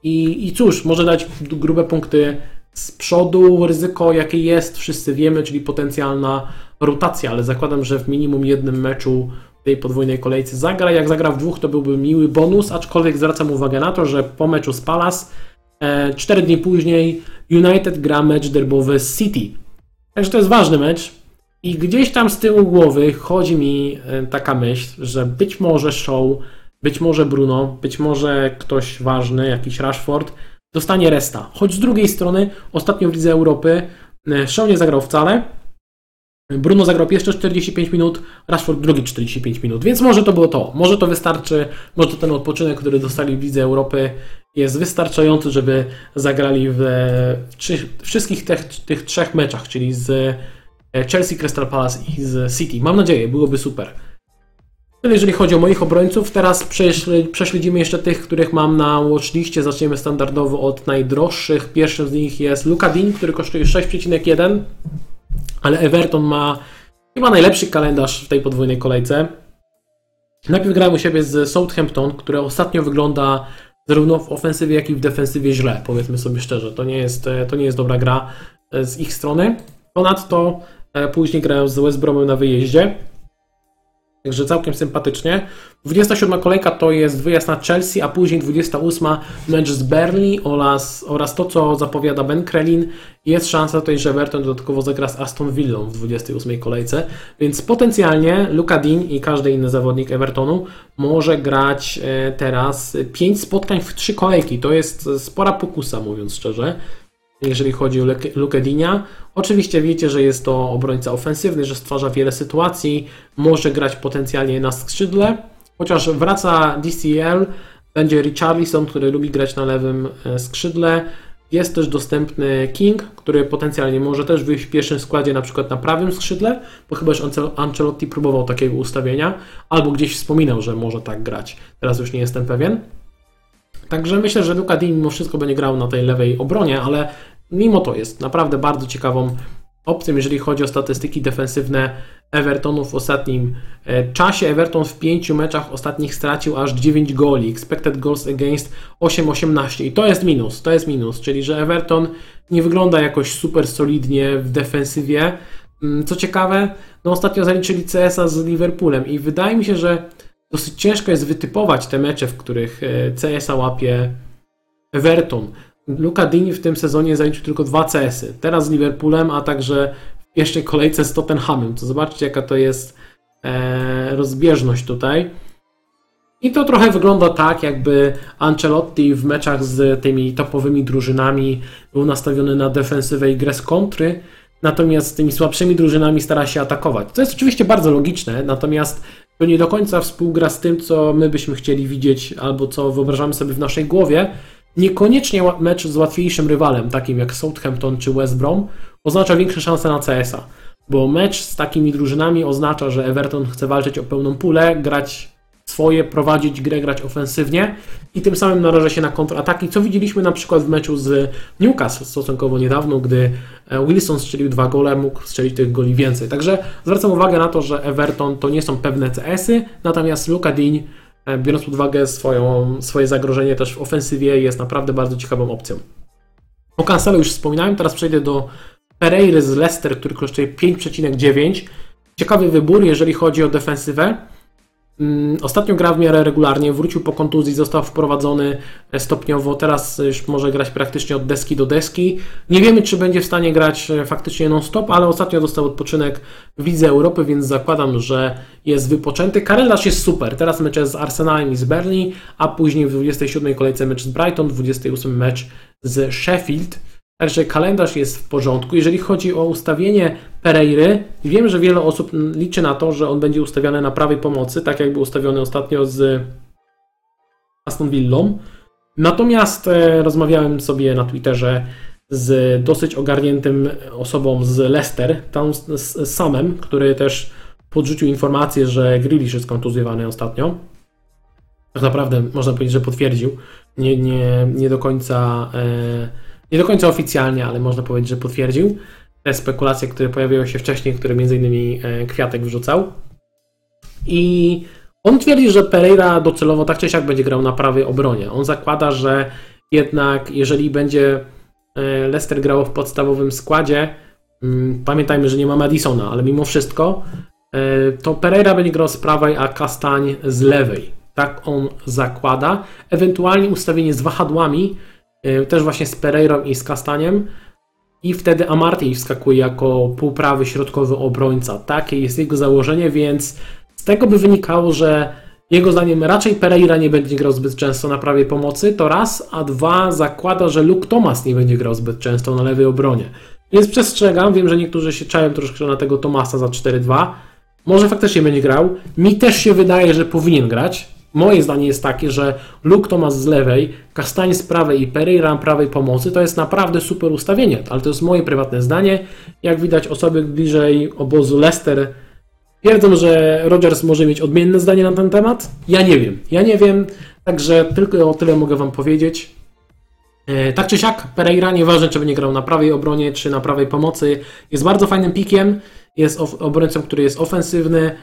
I, I cóż, może dać grube punkty z przodu. Ryzyko, jakie jest, wszyscy wiemy, czyli potencjalna rotacja, ale zakładam, że w minimum jednym meczu tej podwójnej kolejce zagra. Jak zagra w dwóch, to byłby miły bonus, aczkolwiek zwracam uwagę na to, że po meczu z Palace, e, 4 dni później, United gra mecz derbowy z City. Także to jest ważny mecz. I gdzieś tam z tyłu głowy chodzi mi e, taka myśl, że być może Show, być może Bruno, być może ktoś ważny, jakiś Rashford, dostanie resta. Choć z drugiej strony, ostatnio w Lidze Europy e, Show nie zagrał wcale. Bruno zagrał jeszcze 45 minut, Rashford drugi 45 minut, więc może to było to. Może to wystarczy, może ten odpoczynek, który dostali w Lidze Europy jest wystarczający, żeby zagrali w, w wszystkich tych, tych trzech meczach, czyli z E, Chelsea, Crystal Palace i z City. Mam nadzieję, byłoby super. Tyle jeżeli chodzi o moich obrońców. Teraz prześledzimy jeszcze tych, których mam na watchliście. Zaczniemy standardowo od najdroższych. Pierwszym z nich jest Luka Dean, który kosztuje 6,1, ale Everton ma chyba najlepszy kalendarz w tej podwójnej kolejce. Najpierw grałem u siebie z Southampton, które ostatnio wygląda zarówno w ofensywie, jak i w defensywie źle, powiedzmy sobie szczerze. To nie jest, to nie jest dobra gra z ich strony. Ponadto E, później grają z West Bromem na wyjeździe. Także całkiem sympatycznie. 27 kolejka to jest wyjazd na Chelsea, a później 28 mecz z Burnley oraz, oraz to, co zapowiada Ben Krelin. Jest szansa tutaj, że Everton dodatkowo zagra z Aston Villą w 28 kolejce, więc potencjalnie Luka Dean i każdy inny zawodnik Evertonu może grać e, teraz 5 spotkań w 3 kolejki. To jest spora pokusa, mówiąc szczerze jeżeli chodzi o Lukedinia. Oczywiście wiecie, że jest to obrońca ofensywny, że stwarza wiele sytuacji, może grać potencjalnie na skrzydle, chociaż wraca DCL, będzie Richarlison, który lubi grać na lewym e, skrzydle. Jest też dostępny King, który potencjalnie może też wyjść w pierwszym składzie na przykład na prawym skrzydle, bo chyba już Ancelotti próbował takiego ustawienia, albo gdzieś wspominał, że może tak grać. Teraz już nie jestem pewien. Także myślę, że Luka Dean mimo wszystko będzie grał na tej lewej obronie, ale mimo to jest naprawdę bardzo ciekawą opcją, jeżeli chodzi o statystyki defensywne Evertonu w ostatnim e, czasie. Everton w pięciu meczach ostatnich stracił aż 9 goli, expected goals against 8-18 i to jest minus, to jest minus, czyli że Everton nie wygląda jakoś super solidnie w defensywie. Mm, co ciekawe, no ostatnio zaliczyli CS-a z Liverpoolem i wydaje mi się, że dosyć ciężko jest wytypować te mecze, w których e, CS-a łapie Everton. Luka Dini w tym sezonie zaliczył tylko dwa CS-y. Teraz z Liverpoolem, a także w pierwszej kolejce z Tottenhamem. To zobaczcie, jaka to jest e, rozbieżność tutaj. I to trochę wygląda tak, jakby Ancelotti w meczach z tymi topowymi drużynami był nastawiony na defensywę i grę z kontry, natomiast z tymi słabszymi drużynami stara się atakować. To jest oczywiście bardzo logiczne, natomiast to nie do końca współgra z tym, co my byśmy chcieli widzieć albo co wyobrażamy sobie w naszej głowie. Niekoniecznie mecz z łatwiejszym rywalem, takim jak Southampton czy West Brom, oznacza większe szanse na CS-a, bo mecz z takimi drużynami oznacza, że Everton chce walczyć o pełną pulę, grać swoje, prowadzić grę, grać ofensywnie i tym samym naraża się na kontrataki, co widzieliśmy na przykład w meczu z Newcastle stosunkowo niedawno, gdy e, Wilson strzelił dwa gole, mógł strzelić tych goli więcej. Także zwracam uwagę na to, że Everton to nie są pewne CS-y, natomiast Luka Dean, e, biorąc pod uwagę swoją, swoje zagrożenie też w ofensywie, jest naprawdę bardzo ciekawą opcją. O Cancelo już wspominałem, teraz przejdę do Pereira z Leicester, który kosztuje 5,9. Ciekawy wybór, jeżeli chodzi o defensywę. Mm, ostatnio gra w miarę regularnie, wrócił po kontuzji, został wprowadzony e, stopniowo, teraz już może grać praktycznie od deski do deski. Nie wiemy, czy będzie w stanie grać e, faktycznie non-stop, ale ostatnio dostał odpoczynek w Lidze Europy, więc zakładam, że jest wypoczęty. Kalendarz jest super, teraz mecz z Arsenalem i z Burnley, a później w 27 kolejce mecz z Brighton, 28 mecz z Sheffield. Także kalendarz jest w porządku. Jeżeli chodzi o ustawienie Pereiry, wiem, że wiele osób liczy na to, że on będzie ustawiony na prawej pomocy, tak jak był ustawiony ostatnio z Aston Villą. Natomiast e, rozmawiałem sobie na Twitterze z dosyć ogarniętym osobą z Leicester, tam z Samem, który też podrzucił informację, że Grealish jest kontuzjowany ostatnio. Tak naprawdę można powiedzieć, że potwierdził. Nie, nie, nie do końca e, nie do końca oficjalnie, ale można powiedzieć, że potwierdził te spekulacje, które pojawiały się wcześniej, które m.in. E, Kwiatek wrzucał. I on twierdzi, że Pereira docelowo tak czy siak będzie grał na prawej obronie. On zakłada, że jednak jeżeli będzie e, Leicester grał w podstawowym składzie, mm, pamiętajmy, że nie ma Madisona, ale mimo wszystko, e, to Pereira będzie grał z prawej, a Kastań z lewej. Tak on zakłada. Ewentualnie ustawienie z wahadłami, też właśnie z Pereirą i z Kastaniem. I wtedy Amarty wskakuje jako półprawy środkowy obrońca. Takie jest jego założenie, więc z tego by wynikało, że jego zdaniem raczej Pereira nie będzie grał zbyt często na prawej pomocy, to raz, a dwa zakłada, że Luke Thomas nie będzie grał zbyt często na lewej obronie. Więc przestrzegam, wiem, że niektórzy się czają troszkę na tego Tomasa za 4-2. Może faktycznie będzie grał. Mi też się wydaje, że powinien grać. Moje zdanie jest takie, że Luke Thomas z lewej, Kastań z prawej i Pereira prawej pomocy to jest naprawdę super ustawienie, ale to jest moje prywatne zdanie. Jak widać osoby bliżej obozu Leicester Twierdzą, że Rogers może mieć odmienne zdanie na ten temat. Ja nie wiem. Ja nie wiem, także tylko o tyle mogę Wam powiedzieć. E, tak czy siak, Pereira, nieważne czy będzie grał na prawej obronie, czy na prawej pomocy, jest bardzo fajnym pikiem. Jest obrońcą, który jest ofensywny.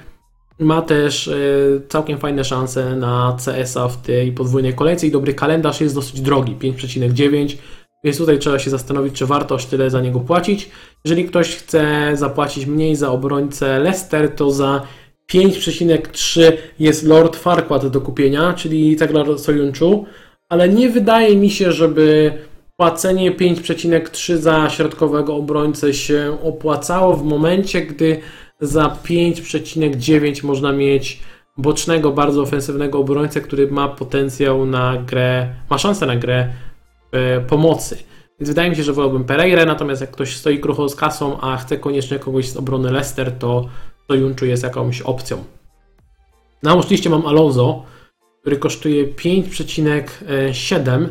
Ma też e, całkiem fajne szanse na CS-a w tej podwójnej kolejce i dobry kalendarz jest dosyć drogi 5,9 więc tutaj trzeba się zastanowić, czy warto aż tyle za niego płacić. Jeżeli ktoś chce zapłacić mniej za obrońcę Leicester, to za 5,3 jest Lord Farquaad do kupienia, czyli Teglar Sojunczu, ale nie wydaje mi się, żeby płacenie 5,3 za środkowego obrońcę się opłacało w momencie, gdy za 5,9 można mieć bocznego, bardzo ofensywnego obrońcę, który ma potencjał na grę, ma szansę na grę E, pomocy. Więc wydaje mi się, że wolałbym Pereira, natomiast jak ktoś stoi krucho z kasą, a chce koniecznie kogoś z obrony Leicester, to Sojunczu jest jakąś opcją. Na oczywiście mam Alonso, który kosztuje 5,7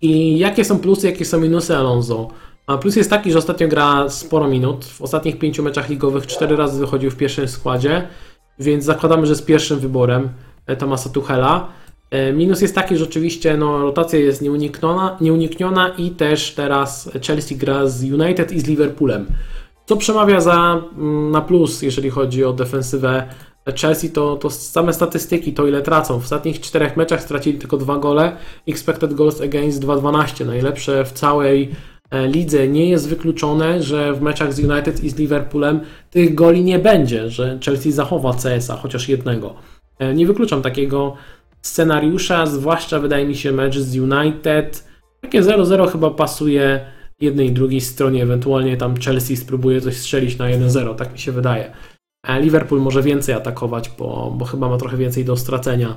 i jakie są plusy, jakie są minusy Alonso? A plus jest taki, że ostatnio gra sporo minut. W ostatnich pięciu meczach ligowych cztery razy wychodził w pierwszym składzie, więc zakładamy, że jest pierwszym wyborem e, Tomasa Tuchela. E, minus jest taki, że oczywiście no, rotacja jest nieunikniona, nieunikniona i też teraz Chelsea gra z United i z Liverpoolem. Co przemawia za, mm, na plus, jeżeli chodzi o defensywę Chelsea, to, to same statystyki, to ile tracą. W ostatnich czterech meczach stracili tylko dwa gole, expected goals against 2.12, najlepsze w całej lidze. Nie jest wykluczone, że w meczach z United i z Liverpoolem tych goli nie będzie, że Chelsea zachowa CS-a, chociaż jednego. E, nie wykluczam takiego scenariusza, zwłaszcza wydaje mi się mecz z United. Takie 0-0 chyba pasuje jednej i drugiej stronie, ewentualnie tam Chelsea spróbuje coś strzelić na 1-0, tak mi się wydaje. Liverpool może więcej atakować, bo, bo chyba ma trochę więcej do stracenia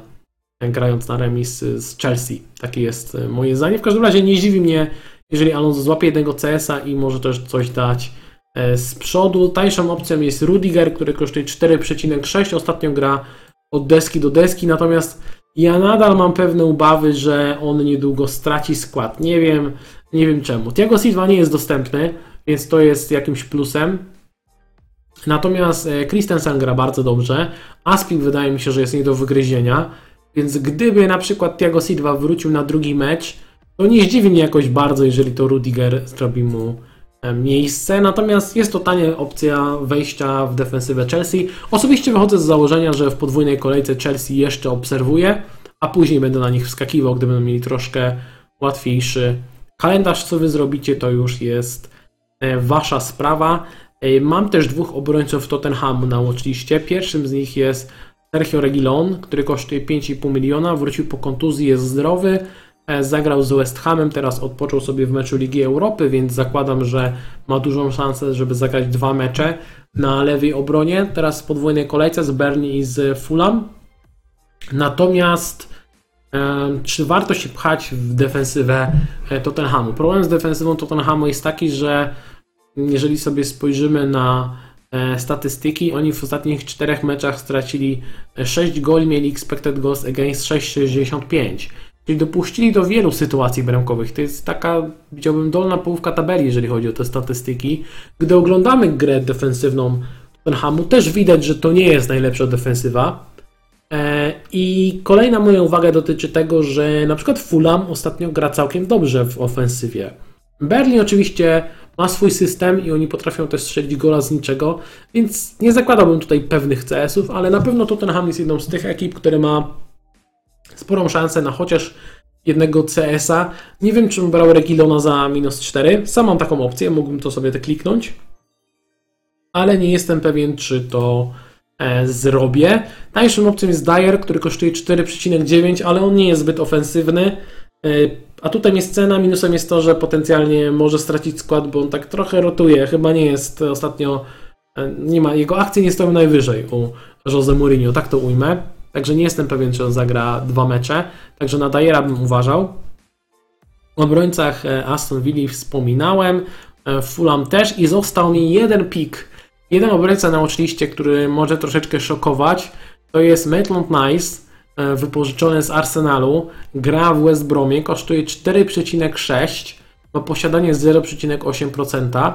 grając na remis z Chelsea. Takie jest e, moje zdanie. W każdym razie nie dziwi mnie, jeżeli Alonso złapie jednego CS-a i może też coś dać e, z przodu. Tańszą opcją jest Rudiger, który kosztuje 4,6. Ostatnio gra od deski do deski, natomiast ja nadal mam pewne obawy, że on niedługo straci skład. Nie wiem, nie wiem czemu. Tiago Silva nie jest dostępny, więc to jest jakimś plusem. Natomiast e, Christensen gra bardzo dobrze. Aspik wydaje mi się, że jest nie do wygryzienia. Więc gdyby na przykład Tiago Silva wrócił na drugi mecz, to nie zdziwi mnie jakoś bardzo, jeżeli to Rudiger zrobi mu E, miejsce, natomiast jest to tania opcja wejścia w defensywę Chelsea. Osobiście wychodzę z założenia, że w podwójnej kolejce Chelsea jeszcze obserwuję, a później będę na nich wskakiwał, gdy będą mieli troszkę łatwiejszy kalendarz. Co wy zrobicie, to już jest e, wasza sprawa. E, mam też dwóch obrońców Tottenhamu na watchliście. Pierwszym z nich jest Sergio Regilon, który kosztuje 5,5 miliona, wrócił po kontuzji, jest zdrowy. E, zagrał z West Hamem, teraz odpoczął sobie w meczu Ligi Europy, więc zakładam, że ma dużą szansę, żeby zagrać dwa mecze na lewej obronie. Teraz w podwójnej kolejce z Bernie i z Fulham. Natomiast Czy warto się pchać w defensywę e, Tottenhamu? Problem z defensywą Tottenhamu jest taki, że jeżeli sobie spojrzymy na e, statystyki, oni w ostatnich czterech meczach stracili 6 goli, mieli expected goals against 6,65. Czyli dopuścili do wielu sytuacji bramkowych. To jest taka, powiedziałbym, dolna połówka tabeli, jeżeli chodzi o te statystyki. Gdy oglądamy grę defensywną Tottenhamu, też widać, że to nie jest najlepsza defensywa. E, I kolejna moja uwaga dotyczy tego, że na przykład Fulham ostatnio gra całkiem dobrze w ofensywie. Berlin oczywiście ma swój system i oni potrafią też strzelić gola z niczego, więc nie zakładałbym tutaj pewnych CS-ów, ale na pewno Tottenham jest jedną z tych ekip, które ma sporą szansę na chociaż jednego CS-a. Nie wiem, czy bym brał Regilona za minus 4. Sam mam taką opcję, mógłbym to sobie te kliknąć. Ale nie jestem pewien, czy to e, zrobię. Najszym opcją jest Dyer, który kosztuje 4,9, ale on nie jest zbyt ofensywny. E, a tutaj jest cena, minusem jest to, że potencjalnie może stracić skład, bo on tak trochę rotuje. Chyba nie jest ostatnio, e, nie ma, jego akcje nie stoją najwyżej u Jose Mourinho, tak to ujmę. Także nie jestem pewien, czy on zagra dwa mecze. Także na Dyera bym uważał. O obrońcach e, Aston Villa wspominałem. E, Fulham też i został mi jeden pik. Jeden obrońca na oczywiście, który może troszeczkę szokować. To jest Maitland Nice, wypożyczony z Arsenalu. Gra w West Bromie, kosztuje 4,6. Ma posiadanie 0,8%.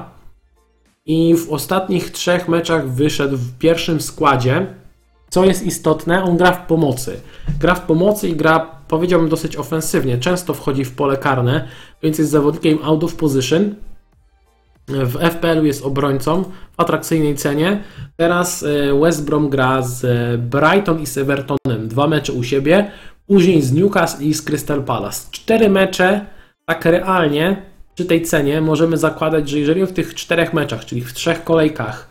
I w ostatnich trzech meczach wyszedł w pierwszym składzie co jest istotne, on gra w pomocy. Gra w pomocy i gra, powiedziałbym, dosyć ofensywnie. Często wchodzi w pole karne, więc jest zawodnikiem out of position. W FPL jest obrońcą w atrakcyjnej cenie. Teraz e, West Brom gra z Brighton i z Evertonem. Dwa mecze u siebie, później z Newcastle i z Crystal Palace. Cztery mecze, tak realnie, przy tej cenie możemy zakładać, że jeżeli w tych czterech meczach, czyli w trzech kolejkach,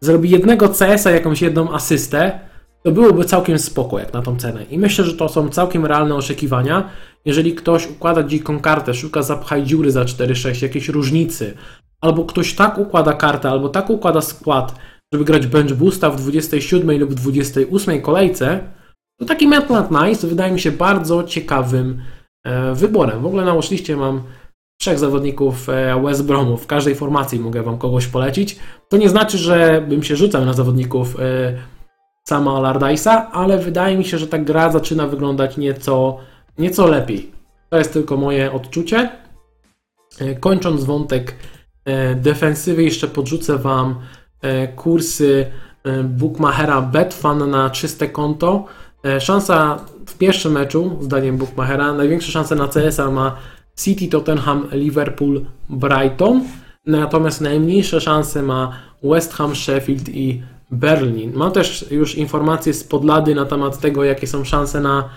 zrobi jednego CS-a, jakąś jedną asystę, to byłoby całkiem spoko jak na tą cenę. I myślę, że to są całkiem realne oczekiwania. Jeżeli ktoś układa dziką kartę, szuka zapchaj dziury za 4-6, jakieś różnicy, albo ktoś tak układa kartę, albo tak układa skład, żeby grać bench boosta w 27 lub 28 kolejce, to taki Maitland Nice wydaje mi się bardzo ciekawym e, wyborem. W ogóle na mam trzech zawodników e, West Bromu. W każdej formacji mogę Wam kogoś polecić. To nie znaczy, że bym się rzucał na zawodników e, sama Allardyce'a, ale wydaje mi się, że ta gra zaczyna wyglądać nieco, nieco lepiej. To jest tylko moje odczucie. E, kończąc wątek e, defensywy, jeszcze podrzucę Wam e, kursy Bookmachera Betfan na czyste konto. Szansa w pierwszym meczu, zdaniem Bookmachera, największe szanse na CS-a ma City, Tottenham, Liverpool, Brighton. Natomiast najmniejsze szanse ma West Ham, Sheffield i Berlin. Mam też już informacje z podlady na temat tego, jakie są szanse na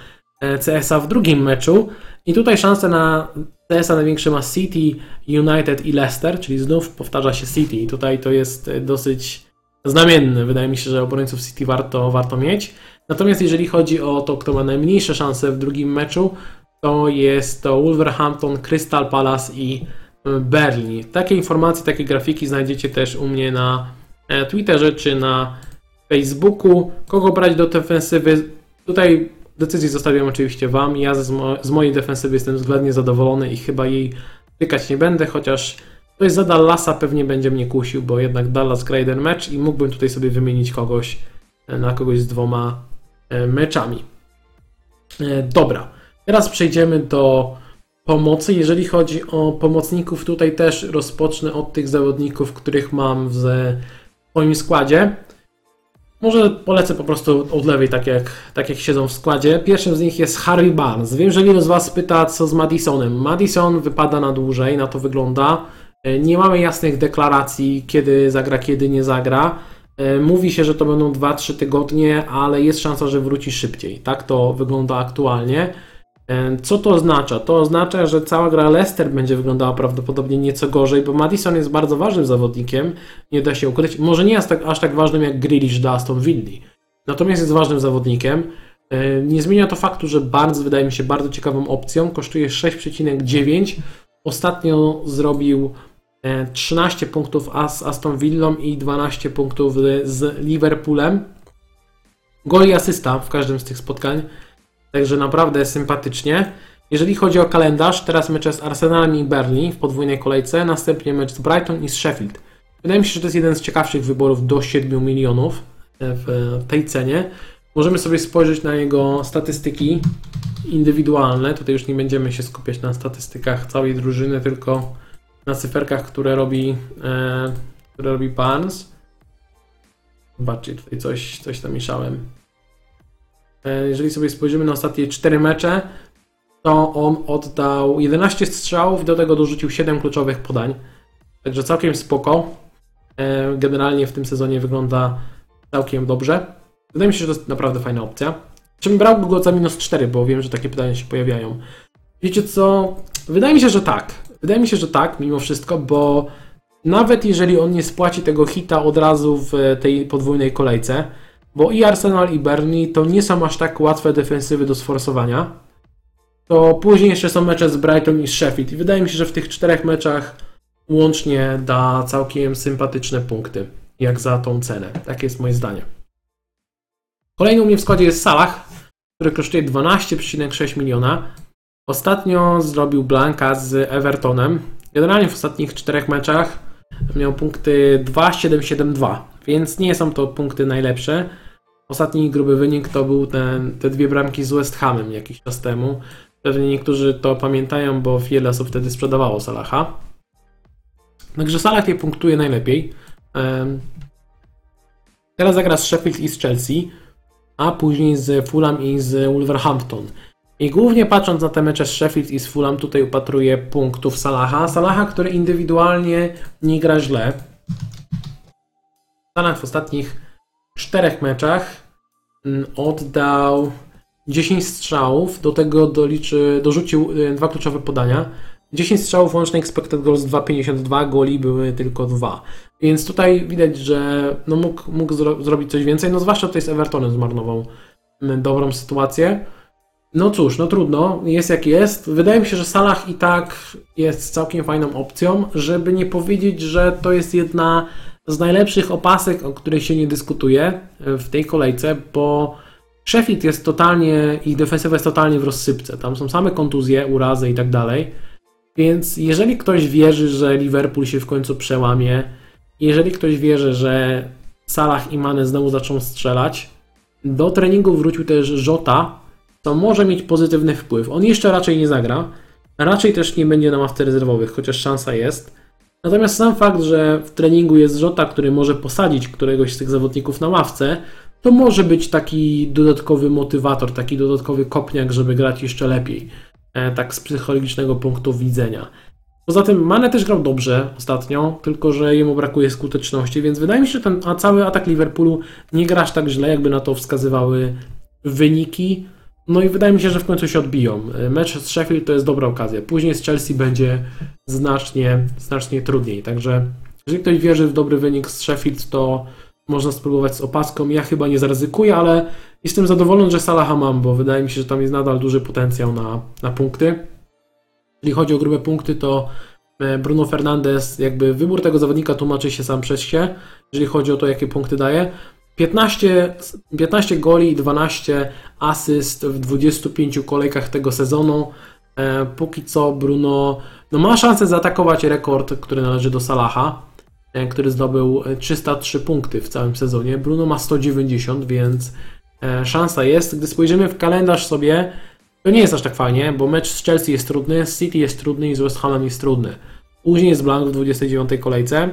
e, CSA w drugim meczu. I tutaj szanse na CSA największe ma City, United i Leicester, czyli znów powtarza się City. I tutaj to jest e, dosyć znamienne. Wydaje mi się, że obrońców City warto, warto mieć. Natomiast jeżeli chodzi o to, kto ma najmniejsze szanse w drugim meczu, to jest to Wolverhampton, Crystal Palace i e, Berlin. Takie informacje, takie grafiki znajdziecie też u mnie na Twitterze czy na Facebooku. Kogo brać do defensywy? Tutaj decyzję zostawiam oczywiście Wam. Ja z, mo z mojej defensywy jestem względnie zadowolony i chyba jej tykać nie będę, chociaż ktoś za Dallasa pewnie będzie mnie kusił, bo jednak Dallas gra jeden mecz i mógłbym tutaj sobie wymienić kogoś e, na kogoś z dwoma e, meczami. Dobra, teraz przejdziemy do pomocy. Jeżeli chodzi o pomocników, tutaj też rozpocznę od tych zawodników, których mam w w moim składzie. Może polecę po prostu od lewej, tak jak, tak jak siedzą w składzie. Pierwszym z nich jest Harry Barnes. Wiem, że wielu z Was pyta, co z Madisonem. Madison wypada na dłużej, na to wygląda. E, nie mamy jasnych deklaracji, kiedy zagra, kiedy nie zagra. E, mówi się, że to będą 2-3 tygodnie, ale jest szansa, że wróci szybciej. Tak to wygląda aktualnie. Co to oznacza? To oznacza, że cała gra Leicester będzie wyglądała prawdopodobnie nieco gorzej, bo Madison jest bardzo ważnym zawodnikiem, nie da się ukryć. Może nie jest tak, aż tak ważnym jak Grealish dla Aston Villa. Natomiast jest ważnym zawodnikiem. Nie zmienia to faktu, że Barnes wydaje mi się bardzo ciekawą opcją. Kosztuje 6,9. Ostatnio zrobił 13 punktów z Aston Villą i 12 punktów z Liverpoolem. Gol i asysta w każdym z tych spotkań. Także naprawdę sympatycznie. Jeżeli chodzi o kalendarz, teraz mecze z Arsenalem i Burnley w podwójnej kolejce, następnie mecz z Brighton i z Sheffield. Wydaje mi się, że to jest jeden z ciekawszych wyborów do 7 milionów w tej cenie. Możemy sobie spojrzeć na jego statystyki indywidualne. Tutaj już nie będziemy się skupiać na statystykach całej drużyny, tylko na cyferkach, które robi, e, które robi Barnes. Zobaczcie, tutaj coś, coś tam mieszałem. E, jeżeli sobie spojrzymy na ostatnie 4 mecze, to on oddał 11 strzałów, do tego dorzucił 7 kluczowych podań. Także całkiem spoko. E, generalnie w tym sezonie wygląda całkiem dobrze. Wydaje mi się, że to jest naprawdę fajna opcja. Czym brałbym go za minus 4, bo wiem, że takie pytania się pojawiają. Wiecie co? Wydaje mi się, że tak. Wydaje mi się, że tak, mimo wszystko, bo nawet jeżeli on nie spłaci tego hita od razu w tej podwójnej kolejce, bo i Arsenal i Burnley to nie są aż tak łatwe defensywy do sforsowania, to później jeszcze są mecze z Brighton i z Sheffield i wydaje mi się, że w tych czterech meczach łącznie da całkiem sympatyczne punkty, jak za tą cenę. Takie jest moje zdanie. Kolejny u mnie w składzie jest Salah, który kosztuje 12,6 miliona. Ostatnio zrobił Blanka z Evertonem. Generalnie w ostatnich czterech meczach miał punkty 2,772, więc nie są to punkty najlepsze. Ostatni gruby wynik to był ten, te dwie bramki z West Hamem jakiś czas temu. Pewnie niektórzy to pamiętają, bo wiele osób wtedy sprzedawało Salaha. Także Salah je punktuje najlepiej. Teraz zagra z Sheffield i z Chelsea, a później z Fulham i z Wolverhampton. I głównie patrząc na te mecze z Sheffield i z Fulham, tutaj upatruję punktów Salaha. Salaha, który indywidualnie nie gra źle. Salah w ostatnich czterech meczach mm, oddał 10 strzałów, do tego doliczy, dorzucił y, dwa kluczowe podania. 10 strzałów łącznych expected goals 2,52, goli były tylko dwa. Więc tutaj widać, że no mógł, mógł zro zrobić coś więcej, no zwłaszcza tutaj z Evertonem zmarnował mm, dobrą sytuację. No cóż, no trudno, jest jak jest. Wydaje mi się, że Salah i tak jest całkiem fajną opcją, żeby nie powiedzieć, że to jest jedna z najlepszych opasek, o której się nie dyskutuje w tej kolejce, bo Sheffield jest totalnie, ich defensywa jest totalnie w rozsypce. Tam są same kontuzje, urazy i tak dalej. Więc jeżeli ktoś wierzy, że Liverpool się w końcu przełamie, jeżeli ktoś wierzy, że Salah i Mane znowu zaczną strzelać, do treningu wrócił też Jota, to może mieć pozytywny wpływ. On jeszcze raczej nie zagra, raczej też nie będzie na ławce rezerwowych, chociaż szansa jest. Natomiast sam fakt, że w treningu jest Jota, który może posadzić któregoś z tych zawodników na ławce, to może być taki dodatkowy motywator, taki dodatkowy kopniak, żeby grać jeszcze lepiej. E, tak z psychologicznego punktu widzenia. Poza tym Mane też grał dobrze ostatnio, tylko że jemu brakuje skuteczności, więc wydaje mi się, że ten a cały atak Liverpoolu nie grasz tak źle, jakby na to wskazywały wyniki. No i wydaje mi się, że w końcu się odbiją. E, mecz z Sheffield to jest dobra okazja. Później z Chelsea będzie znacznie, znacznie trudniej. Także jeżeli ktoś wierzy w dobry wynik z Sheffield, to można spróbować z opaską. Ja chyba nie zaryzykuję, ale jestem zadowolony, że Salaha mam, bo wydaje mi się, że tam jest nadal duży potencjał na, na punkty. Jeżeli chodzi o grube punkty, to e, Bruno Fernandes, jakby wybór tego zawodnika tłumaczy się sam przez się, jeżeli chodzi o to, jakie punkty daje. 15, 15 goli i 12 asyst w 25 kolejkach tego sezonu. E, póki co Bruno no, ma szansę zaatakować rekord, który należy do Salaha. E, który zdobył 303 e, punkty w całym sezonie. Bruno ma 190, więc e, szansa jest. Gdy spojrzymy w kalendarz sobie, to nie jest aż tak fajnie, bo mecz z Chelsea jest trudny, z City jest trudny i z West Hamem jest trudny. Później jest Blank w 29 kolejce.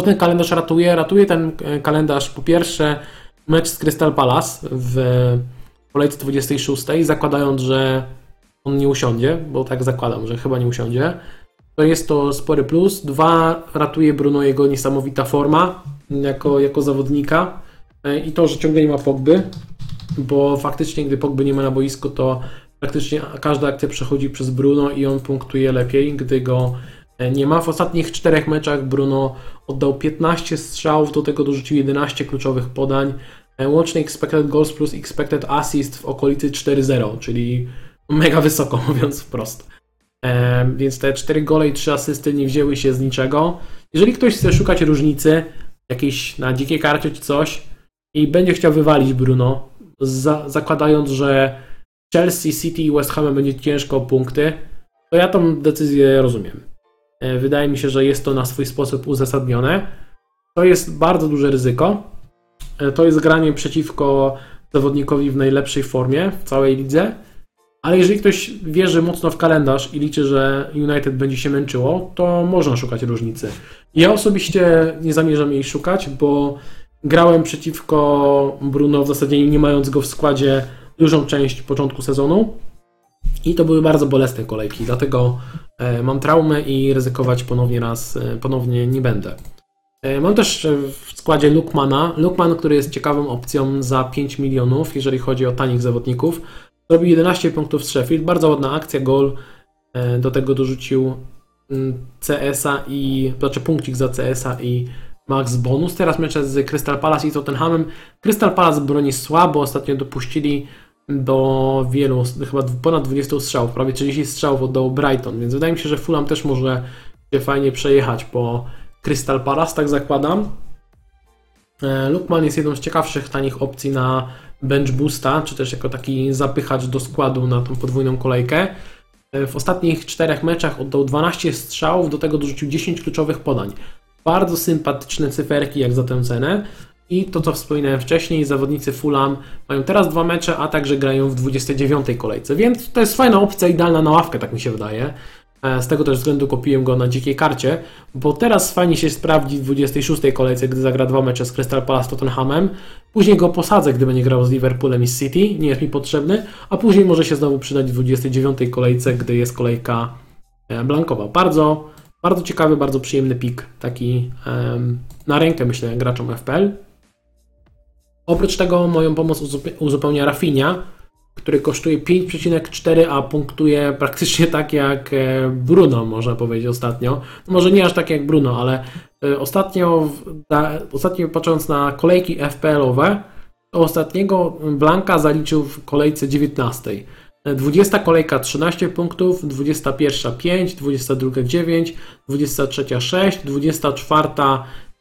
Co ten kalendarz ratuje? Ratuje ten kalendarz po pierwsze mecz z Crystal Palace w kolejce 26, zakładając, że on nie usiądzie, bo tak zakładam, że chyba nie usiądzie to jest to spory plus. Dwa, ratuje Bruno jego niesamowita forma jako, jako zawodnika e, i to, że ciągle nie ma Pogby, bo faktycznie gdy Pogby nie ma na boisku, to praktycznie każda akcja przechodzi przez Bruno i on punktuje lepiej, gdy go e, nie ma. W ostatnich czterech meczach Bruno oddał 15 strzałów, do tego dorzucił 11 kluczowych podań. E, łączny expected goals plus expected assist w okolicy 4-0, czyli mega wysoko, mówiąc wprost. Więc te 4 gole i 3 asysty nie wzięły się z niczego. Jeżeli ktoś chce szukać różnicy, jakiejś na dzikiej karcie czy coś i będzie chciał wywalić Bruno, za, zakładając, że Chelsea, City i West Ham będzie ciężko o punkty, to ja tą decyzję rozumiem. E, wydaje mi się, że jest to na swój sposób uzasadnione. To jest bardzo duże ryzyko. E, to jest granie przeciwko zawodnikowi w najlepszej formie w całej lidze. Ale jeżeli ktoś wierzy mocno w kalendarz i liczy, że United będzie się męczyło, to można szukać różnicy. Ja osobiście nie zamierzam jej szukać, bo grałem przeciwko Bruno w zasadzie nie mając go w składzie dużą część początku sezonu. I to były bardzo bolesne kolejki, dlatego e, mam traumę i ryzykować ponownie raz, e, ponownie nie będę. E, mam też w składzie Lukmana. Lukman, który jest ciekawą opcją za 5 milionów, jeżeli chodzi o tanich zawodników. Robił 11 punktów z Sheffield, bardzo ładna akcja, gol. Do tego dorzucił mm, CS-a i, znaczy punkcik za CS-a i max bonus. Teraz mecze z Crystal Palace i Tottenhamem. Crystal Palace broni słabo, ostatnio dopuścili do wielu, chyba ponad 20 strzałów, prawie 30 strzałów oddał Brighton, więc wydaje mi się, że Fulham też może się fajnie przejechać po Crystal Palace, tak zakładam. E, Lukman jest jedną z ciekawszych tanich opcji na bench boosta, czy też jako taki zapychacz do składu na tą podwójną kolejkę. E, w ostatnich czterech meczach oddał 12 strzałów, do tego dorzucił 10 kluczowych podań. Bardzo sympatyczne cyferki jak za tę cenę. I to, co wspominałem wcześniej, zawodnicy Fulham mają teraz dwa mecze, a także grają w 29 kolejce, więc to jest fajna opcja, idealna na ławkę, tak mi się wydaje. E, z tego też względu kupiłem go na dzikiej karcie, bo teraz fajnie się sprawdzi w 26 kolejce, gdy zagra dwa mecze z Crystal Palace Tottenhamem. Później go posadzę, gdy będzie grał z Liverpoolem i City, nie jest mi potrzebny, a później może się znowu przydać w 29 kolejce, gdy jest kolejka e, blankowa. Bardzo, bardzo ciekawy, bardzo przyjemny pik, taki um, na rękę myślę graczom FPL. Oprócz tego moją pomoc uzupełnia Rafinha, który kosztuje 5,4, a punktuje praktycznie tak jak e, Bruno, można powiedzieć ostatnio. Może nie aż tak jak Bruno, ale e, ostatnio, ostatnio patrząc na kolejki FPL-owe, ostatniego Blanka zaliczył w kolejce 19. 20 kolejka 13 punktów, 21 5, 22 9, 23 6, 24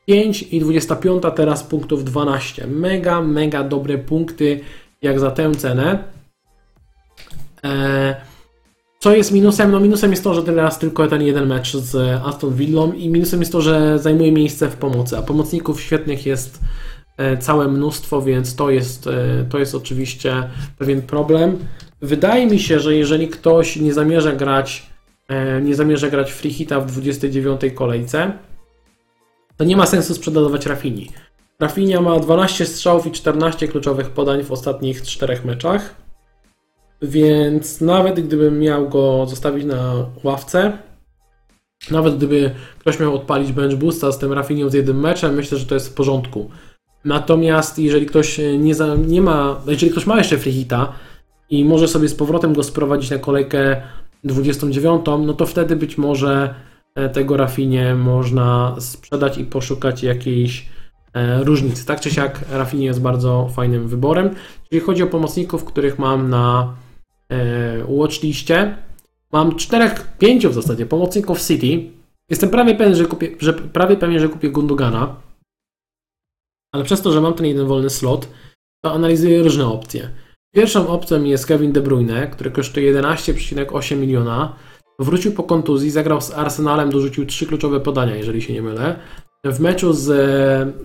5 i 25 teraz punktów 12. Mega, mega dobre punkty jak za tę cenę. Eee, co jest minusem? No minusem jest to, że teraz tylko ten jeden mecz z Aston Villą i minusem jest to, że zajmuje miejsce w pomocy, a pomocników świetnych jest e, całe mnóstwo, więc to jest, e, to jest oczywiście pewien problem. Wydaje mi się, że jeżeli ktoś nie zamierza grać e, nie zamierza grać free hita w 29 kolejce, to nie ma sensu sprzedawać Rafini. Rafinia ma 12 strzałów i 14 kluczowych podań w ostatnich czterech meczach. Więc nawet gdybym miał go zostawić na ławce, nawet gdyby ktoś miał odpalić bench boosta z tym Rafinią z jednym meczem, myślę, że to jest w porządku. Natomiast jeżeli ktoś nie, za, nie ma, jeżeli ktoś ma jeszcze free hita i może sobie z powrotem go sprowadzić na kolejkę 29, no to wtedy być może tego Rafinie można sprzedać i poszukać jakiejś e, różnicy. Tak czy siak Rafinie jest bardzo fajnym wyborem. Jeżeli chodzi o pomocników, których mam na e, watchliście, mam czterech, pięciu w zasadzie pomocników City. Jestem prawie pewien, że kupię, że prawie pewien, że kupię Gundogana, ale przez to, że mam ten jeden wolny slot, to analizuję różne opcje. Pierwszą opcją jest Kevin De Bruyne, który kosztuje 11,8 miliona. Wrócił po kontuzji, zagrał z Arsenalem, dorzucił trzy kluczowe podania, jeżeli się nie mylę. W meczu z,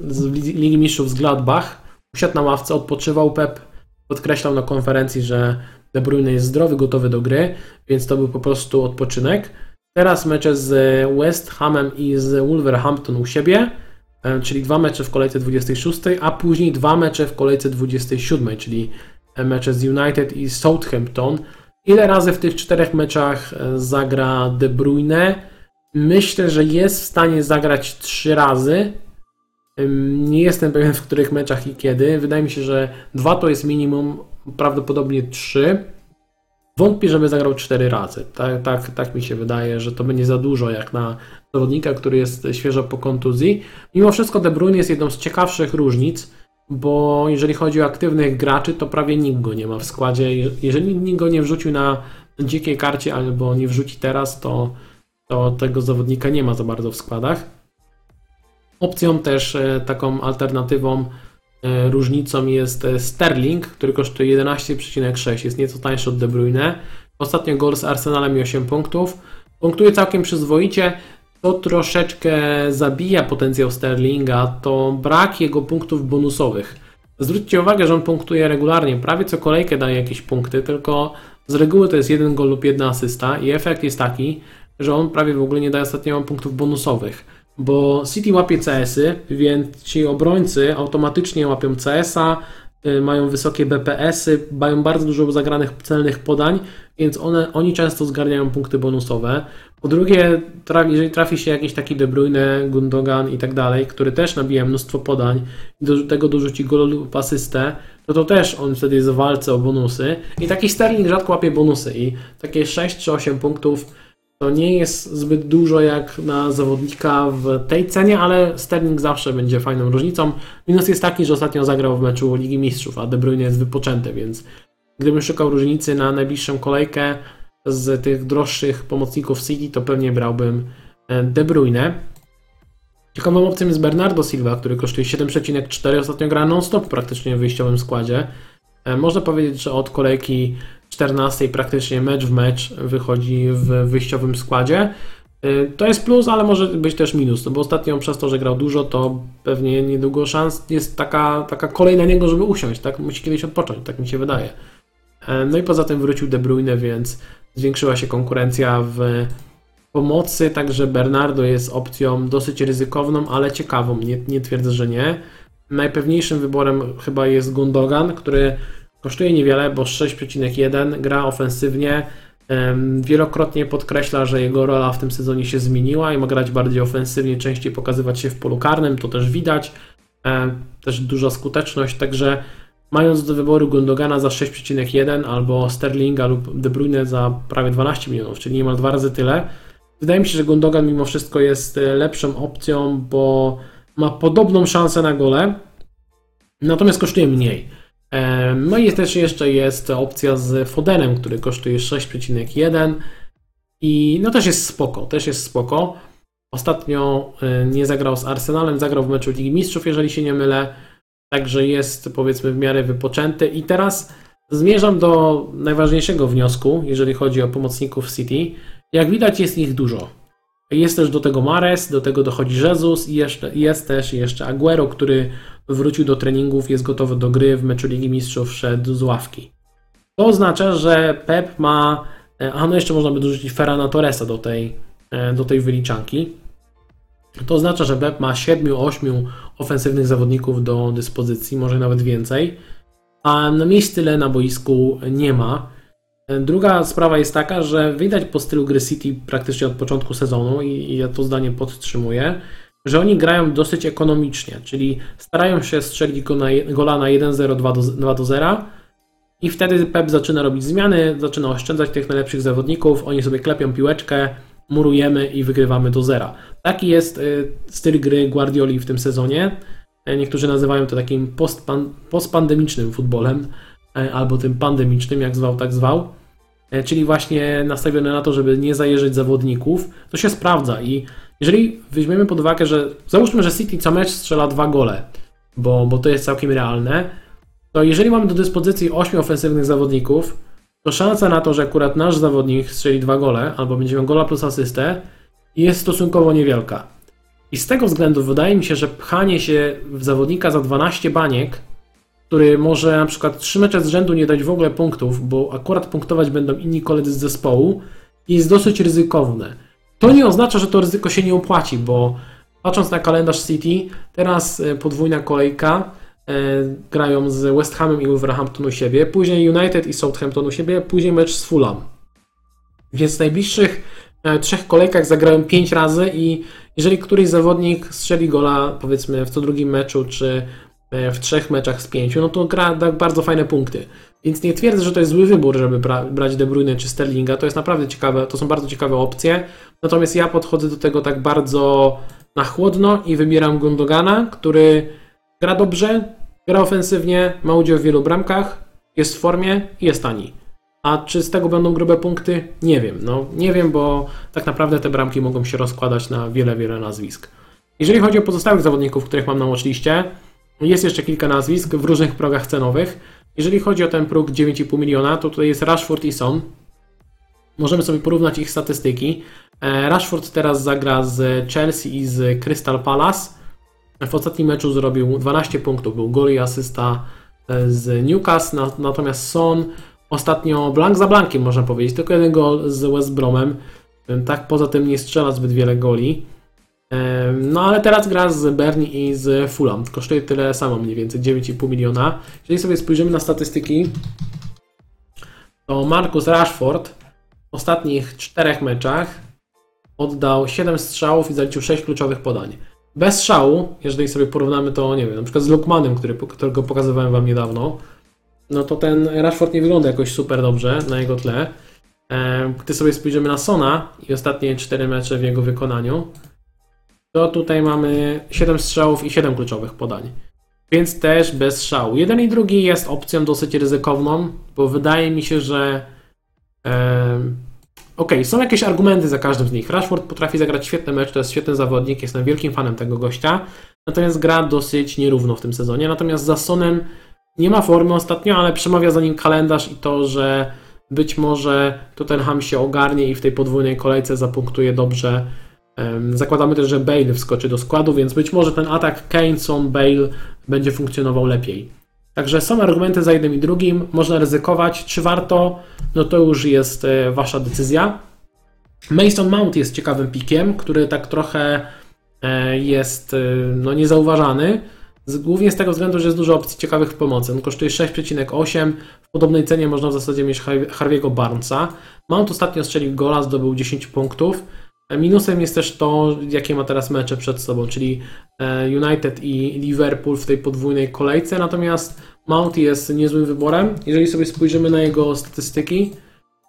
z Ligi Mistrzów z Gladbach usiadł na ławce, odpoczywał. Pep podkreślał na konferencji, że De Bruyne jest zdrowy, gotowy do gry, więc to był po prostu odpoczynek. Teraz mecze z West Hamem i z Wolverhampton u siebie, e, czyli dwa mecze w kolejce 26, a później dwa mecze w kolejce 27, czyli mecze z United i Southampton. Ile razy w tych czterech meczach e, zagra De Bruyne? Myślę, że jest w stanie zagrać trzy razy. Nie jestem pewien w których meczach i kiedy. Wydaje mi się, że dwa to jest minimum, prawdopodobnie trzy. Wątpię, żeby zagrał cztery razy. Tak, tak, tak mi się wydaje, że to będzie za dużo jak na zawodnika, który jest świeżo po kontuzji. Mimo wszystko De Bruyne jest jedną z ciekawszych różnic bo jeżeli chodzi o aktywnych graczy, to prawie nikt go nie ma w składzie. Jeżeli nikt go nie wrzucił na dzikiej karcie albo nie wrzuci teraz, to, to tego zawodnika nie ma za bardzo w składach. Opcją też e, taką alternatywą e, różnicą jest e, Sterling, który kosztuje 11,6, jest nieco tańszy od De Bruyne. Ostatnio gol z Arsenalem i 8 punktów. Punktuje całkiem przyzwoicie. To troszeczkę zabija potencjał Sterlinga, to brak jego punktów bonusowych. Zwróćcie uwagę, że on punktuje regularnie, prawie co kolejkę daje jakieś punkty, tylko z reguły to jest jeden gol lub jedna asysta i efekt jest taki, że on prawie w ogóle nie daje ostatnio punktów bonusowych. Bo City łapie CS-y, więc ci obrońcy automatycznie łapią CS-a, mają wysokie BPS-y, mają bardzo dużo zagranych celnych podań, więc one, oni często zgarniają punkty bonusowe. Po drugie, jeżeli trafi się jakiś taki De Bruyne, Gundogan i tak dalej, który też nabija mnóstwo podań i do tego dorzuci gol lub asystę, to to też on wtedy jest w walce o bonusy. I taki Sterling rzadko łapie bonusy i takie 6 czy 8 punktów to nie jest zbyt dużo jak na zawodnika w tej cenie, ale Sterling zawsze będzie fajną różnicą. Minus jest taki, że ostatnio zagrał w meczu Ligi Mistrzów, a De Bruyne jest wypoczęty, więc gdybym szukał różnicy na najbliższą kolejkę z tych droższych pomocników City, to pewnie brałbym e, De Bruyne. Ciekawą opcją jest Bernardo Silva, który kosztuje 7,4, ostatnio gra non-stop praktycznie w wyjściowym składzie. E, można powiedzieć, że od kolejki 14 praktycznie mecz w mecz wychodzi w wyjściowym składzie. Y, to jest plus, ale może być też minus, no bo ostatnio przez to, że grał dużo, to pewnie niedługo szans jest taka, taka kolej na niego, żeby usiąść, tak? Musi kiedyś odpocząć, tak mi się wydaje. E, no i poza tym wrócił De Bruyne, więc zwiększyła się konkurencja w pomocy, także Bernardo jest opcją dosyć ryzykowną, ale ciekawą, nie, nie twierdzę, że nie. Najpewniejszym wyborem chyba jest Gundogan, który Kosztuje niewiele, bo 6,1 gra ofensywnie. Wielokrotnie podkreśla, że jego rola w tym sezonie się zmieniła i ma grać bardziej ofensywnie, częściej pokazywać się w polu karnym, to też widać. Też duża skuteczność, także mając do wyboru Gundogana za 6,1 albo Sterlinga lub De Bruyne za prawie 12 milionów, czyli niemal dwa razy tyle, wydaje mi się, że Gundogan mimo wszystko jest e, lepszą opcją, bo ma podobną szansę na gole, natomiast kosztuje mniej. No i też jeszcze jest opcja z Fodenem, który kosztuje 6,1 i no też jest spoko, też jest spoko. Ostatnio e, nie zagrał z Arsenalem, zagrał w meczu Ligi Mistrzów, jeżeli się nie mylę, także jest powiedzmy w miarę wypoczęty i teraz zmierzam do najważniejszego wniosku, jeżeli chodzi o pomocników City. Jak widać jest ich dużo. Jest też do tego Mares, do tego dochodzi Jesus i jeszcze, jest też jeszcze Aguero, który wrócił do treningów, jest gotowy do gry w meczu Ligi Mistrzów, wszedł z ławki. To oznacza, że Pep ma, e, a no jeszcze można by dorzucić Ferrana Torresa do tej, e, do tej wyliczanki. To oznacza, że Pep ma 7-8 ofensywnych zawodników do dyspozycji, może nawet więcej, a na miejscu tyle na boisku nie ma. E, druga sprawa jest taka, że widać po stylu gry City praktycznie od początku sezonu i ja to zdanie podtrzymuję, że oni grają dosyć ekonomicznie, czyli starają się strzelić gola na 1-0, 2 do 0 i wtedy Pep zaczyna robić zmiany, zaczyna oszczędzać tych najlepszych zawodników, oni sobie klepią piłeczkę, murujemy i wygrywamy do zera. Taki jest y, styl gry Guardioli w tym sezonie. E, niektórzy nazywają to takim postpan postpandemicznym futbolem, e, albo tym pandemicznym, jak zwał, tak zwał. E, czyli właśnie nastawione na to, żeby nie zajeżdżać zawodników. To się sprawdza i jeżeli weźmiemy pod uwagę, że załóżmy, że City co mecz strzela dwa gole, bo, bo to jest całkiem realne, to jeżeli mamy do dyspozycji 8 ofensywnych zawodników, to szansa na to, że akurat nasz zawodnik strzeli dwa gole, albo będzie miał gola plus asystę, jest stosunkowo niewielka. I z tego względu wydaje mi się, że pchanie się w zawodnika za 12 baniek, który może na przykład 3 mecze z rzędu nie dać w ogóle punktów, bo akurat punktować będą inni koledzy z zespołu, jest dosyć ryzykowne. To nie oznacza, że to ryzyko się nie opłaci, bo patrząc na kalendarz City, teraz e, podwójna kolejka, e, grają z West Hamem i Wolverhampton u siebie, później United i Southampton u siebie, później mecz z Fulham. Więc w najbliższych e, trzech kolejkach zagrają pięć razy i jeżeli któryś zawodnik strzeli gola powiedzmy w co drugim meczu, czy w trzech meczach z pięciu, no to gra da bardzo fajne punkty. Więc nie twierdzę, że to jest zły wybór, żeby bra brać De Bruyne czy Sterlinga. To jest naprawdę ciekawe, to są bardzo ciekawe opcje. Natomiast ja podchodzę do tego tak bardzo na chłodno i wybieram Gundogana, który gra dobrze, gra ofensywnie, ma udział w wielu bramkach, jest w formie i jest tani. A czy z tego będą grube punkty? Nie wiem. No, nie wiem, bo tak naprawdę te bramki mogą się rozkładać na wiele, wiele nazwisk. Jeżeli chodzi o pozostałych zawodników, których mam na watchliście, Jest jeszcze kilka nazwisk w różnych progach cenowych. Jeżeli chodzi o ten próg 9,5 miliona, to tutaj jest Rashford i Son. Możemy sobie porównać ich statystyki. E, Rashford teraz zagra z Chelsea i z Crystal Palace. W ostatnim meczu zrobił 12 punktów, był gol i asysta e, z Newcastle, natomiast Son ostatnio blank za blankiem można powiedzieć, tylko jeden gol z West Bromem. E, tak poza tym nie strzela zbyt wiele goli. No ale teraz gra z Bernie i z Fulham. Kosztuje tyle samo mniej więcej, 9,5 miliona. Jeżeli sobie spojrzymy na statystyki, to Marcus Rashford w ostatnich czterech meczach oddał 7 strzałów i zaliczył 6 kluczowych podań. Bez szału, jeżeli sobie porównamy to, nie wiem, na przykład z Lukmanem, który, którego pokazywałem Wam niedawno, no to ten Rashford nie wygląda jakoś super dobrze na jego tle. Gdy sobie spojrzymy na Sona i ostatnie 4 mecze w jego wykonaniu, to tutaj mamy 7 strzałów i 7 kluczowych podań. Więc też bez szału. Jeden i drugi jest opcją dosyć ryzykowną, bo wydaje mi się, że e, ok, są jakieś argumenty za każdym z nich. Rashford potrafi zagrać świetny mecz, to jest świetny zawodnik, jestem wielkim fanem tego gościa, natomiast gra dosyć nierówno w tym sezonie. Natomiast za Sonem nie ma formy ostatnio, ale przemawia za nim kalendarz i to, że być może Tottenham się ogarnie i w tej podwójnej kolejce zapunktuje dobrze Zakładamy też, że Bale wskoczy do składu, więc być może ten atak Kane, Bale będzie funkcjonował lepiej. Także są argumenty za jednym i drugim, można ryzykować. Czy warto? No to już jest e, Wasza decyzja. Mason Mount jest ciekawym pikiem, który tak trochę e, jest e, no, niezauważany. Głównie z tego względu, że jest dużo opcji ciekawych w pomocy. On kosztuje 6,8. W podobnej cenie można w zasadzie mieć Harvey'ego Barnesa. Mount ostatnio strzelił gola, zdobył 10 punktów. Minusem jest też to, jakie ma teraz mecze przed sobą, czyli e, United i Liverpool w tej podwójnej kolejce, natomiast Mount jest niezłym wyborem. Jeżeli sobie spojrzymy na jego statystyki,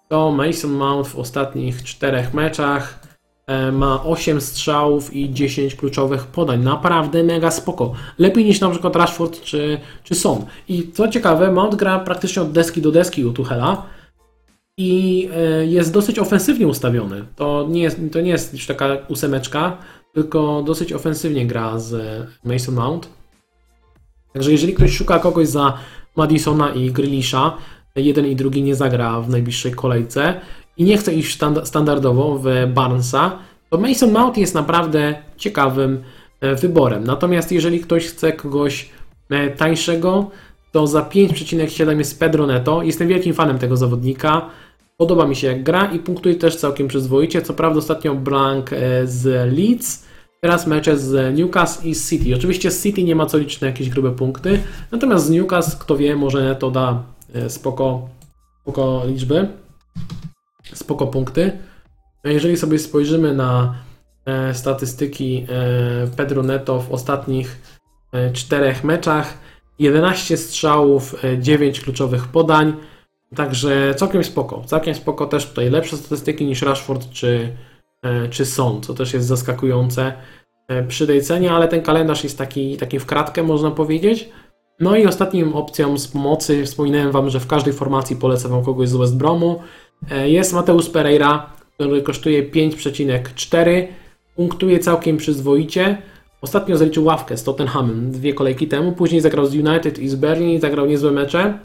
to Mason Mount w ostatnich czterech meczach e, ma 8 strzałów i 10 kluczowych podań. Naprawdę mega spoko. Lepiej niż na przykład Rashford czy, czy Son. I co ciekawe, Mount gra praktycznie od deski do deski u Tuchela i e, jest dosyć ofensywnie ustawiony. To nie jest, to nie jest już taka ósemeczka, tylko dosyć ofensywnie gra z Mason Mount. Także jeżeli ktoś szuka kogoś za Madisona i Grealisha, jeden i drugi nie zagra w najbliższej kolejce i nie chce iść standardowo w Barnesa, to Mason Mount jest naprawdę ciekawym e, wyborem. Natomiast jeżeli ktoś chce kogoś e, tańszego, to za 5,7 jest Pedro Neto. Jestem wielkim fanem tego zawodnika. Podoba mi się jak gra i punktuje też całkiem przyzwoicie. Co prawda ostatnio blank e, z Leeds, teraz mecze z Newcastle i City. Oczywiście z City nie ma co liczyć na jakieś grube punkty, natomiast z Newcastle, kto wie, może to da e, spoko, spoko liczby, spoko punkty. Jeżeli sobie spojrzymy na e, statystyki Pedro Neto w ostatnich czterech meczach, 11 strzałów, 9 kluczowych podań, Także całkiem spoko. Całkiem spoko też tutaj lepsze statystyki niż Rashford czy, e, czy Son, co też jest zaskakujące e, przy tej cenie, ale ten kalendarz jest taki, taki w kratkę, można powiedzieć. No i ostatnim opcją z pomocy, wspominałem Wam, że w każdej formacji polecam Wam kogoś z West Bromu, e, jest Mateusz Pereira, który kosztuje 5,4, punktuje całkiem przyzwoicie. Ostatnio zaliczył ławkę z Tottenhamem dwie kolejki temu, później zagrał z United i z Berlin, zagrał niezłe mecze.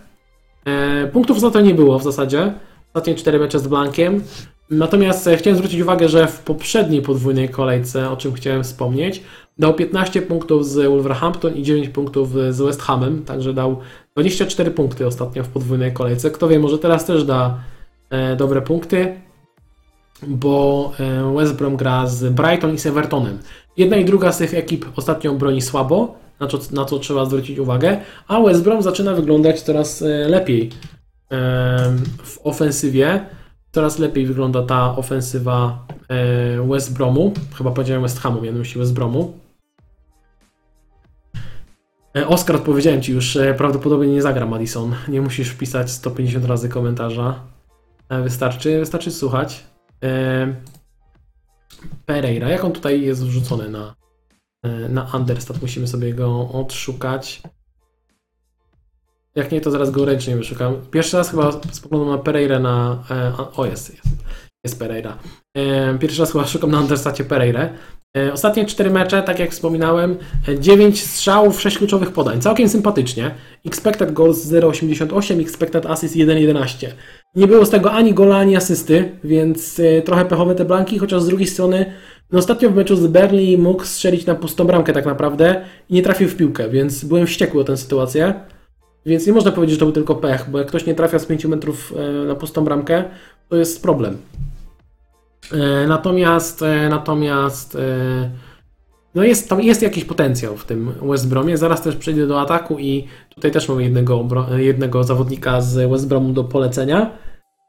E, punktów za to nie było w zasadzie. Ostatnie 4 mecze z Blankiem. Natomiast e, chciałem zwrócić uwagę, że w poprzedniej podwójnej kolejce, o czym chciałem wspomnieć, dał 15 punktów z Wolverhampton i 9 punktów z West Hamem, także dał 24 punkty ostatnio w podwójnej kolejce. Kto wie, może teraz też da e, dobre punkty, bo West Brom gra z Brighton i z Evertonem. Jedna i druga z tych ekip ostatnio broni słabo, na co, na co trzeba zwrócić uwagę, a West Brom zaczyna wyglądać coraz e, lepiej w ofensywie. Coraz lepiej wygląda ta ofensywa e, West Bromu. Chyba powiedziałem West Hamu, miałem myśli West Bromu. E, Oskar, odpowiedziałem Ci już, prawdopodobnie nie zagra Madison. Nie musisz wpisać 150 razy komentarza. Wystarczy, wystarczy słuchać. Pereira, jak on tutaj jest wrzucony na, na Understat. Musimy sobie go odszukać. Jak nie, to zaraz go ręcznie wyszukam. Pierwszy raz chyba spoglądam na Pereira na... E, o, jest, jest. Jest Pereira. E, pierwszy raz chyba szukam na Understacie Pereira. E, Ostatnie cztery mecze, tak jak wspominałem, 9 strzałów, 6 kluczowych podań. Całkiem sympatycznie. Expected goals 0,88, expected assist 1,11. Nie było z tego ani gola, ani asysty, więc e, trochę pechowe te blanki, chociaż z drugiej strony no ostatnio w meczu z Berli mógł strzelić na pustą bramkę tak naprawdę i nie trafił w piłkę, więc byłem wściekły o tę sytuację. Więc nie można powiedzieć, że to był tylko pech, bo jak ktoś nie trafia z 5 metrów e, na pustą bramkę, to jest problem. E, Natomiast, e, natomiast no jest, tam jest jakiś potencjał w tym West Bromie. Zaraz też przejdę do ataku i tutaj też mamy jednego, jednego zawodnika z West Bromu do polecenia.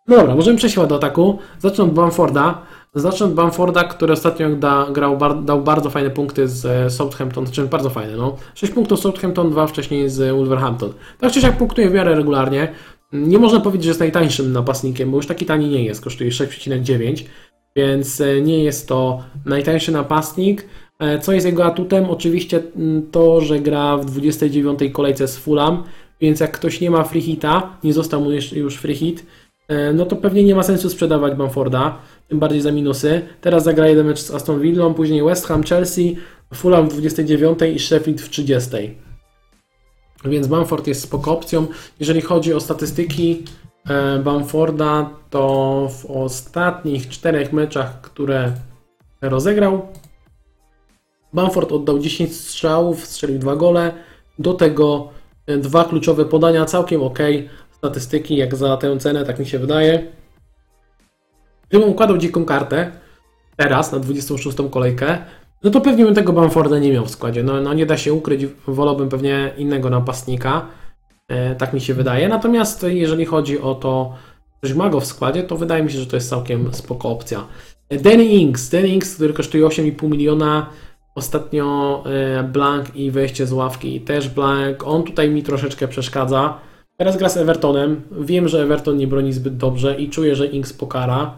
No dobra, możemy przejść do ataku. Zacznę od Bamforda. Zacznę od Bamforda, który ostatnio da, grał, bar, dał bardzo fajne punkty z e, Southampton, znaczy bardzo fajne, no. 6 punktów Southampton, 2 wcześniej z Wolverhampton. Tak czy siak punktuje w miarę regularnie. Nie można powiedzieć, że jest najtańszym napastnikiem, bo już taki tani nie jest, kosztuje 6,9, więc e, nie jest to najtańszy napastnik. E, Co jest jego atutem? Oczywiście mm, to, że gra w 29 kolejce z Fulham, więc jak ktoś nie ma free hita, nie został mu już free hit, no to pewnie nie ma sensu sprzedawać Bamforda, tym bardziej za minusy. Teraz zagra jeden mecz z Aston Villą, później West Ham, Chelsea, Fulham w 29 i Sheffield w 30. Więc Bamford jest spoko opcją. Jeżeli chodzi o statystyki e, Bamforda, to w ostatnich czterech meczach, które rozegrał, Bamford oddał 10 strzałów, strzelił dwa gole, do tego e, dwa kluczowe podania, całkiem ok. Statystyki jak za tę cenę, tak mi się wydaje. Gdybym układał dziką kartę, teraz na 26 kolejkę, no to pewnie bym tego Bamforda nie miał w składzie. No, no nie da się ukryć, wolałbym pewnie innego napastnika, e, tak mi się wydaje. Natomiast jeżeli chodzi o to, że ma go w składzie, to wydaje mi się, że to jest całkiem spoko opcja. E, Danny Ings, Danny Ings, który kosztuje 8,5 miliona, ostatnio e, blank i wejście z ławki też blank. On tutaj mi troszeczkę przeszkadza. Teraz gra z Evertonem. Wiem, że Everton nie broni zbyt dobrze i czuję, że Ings pokara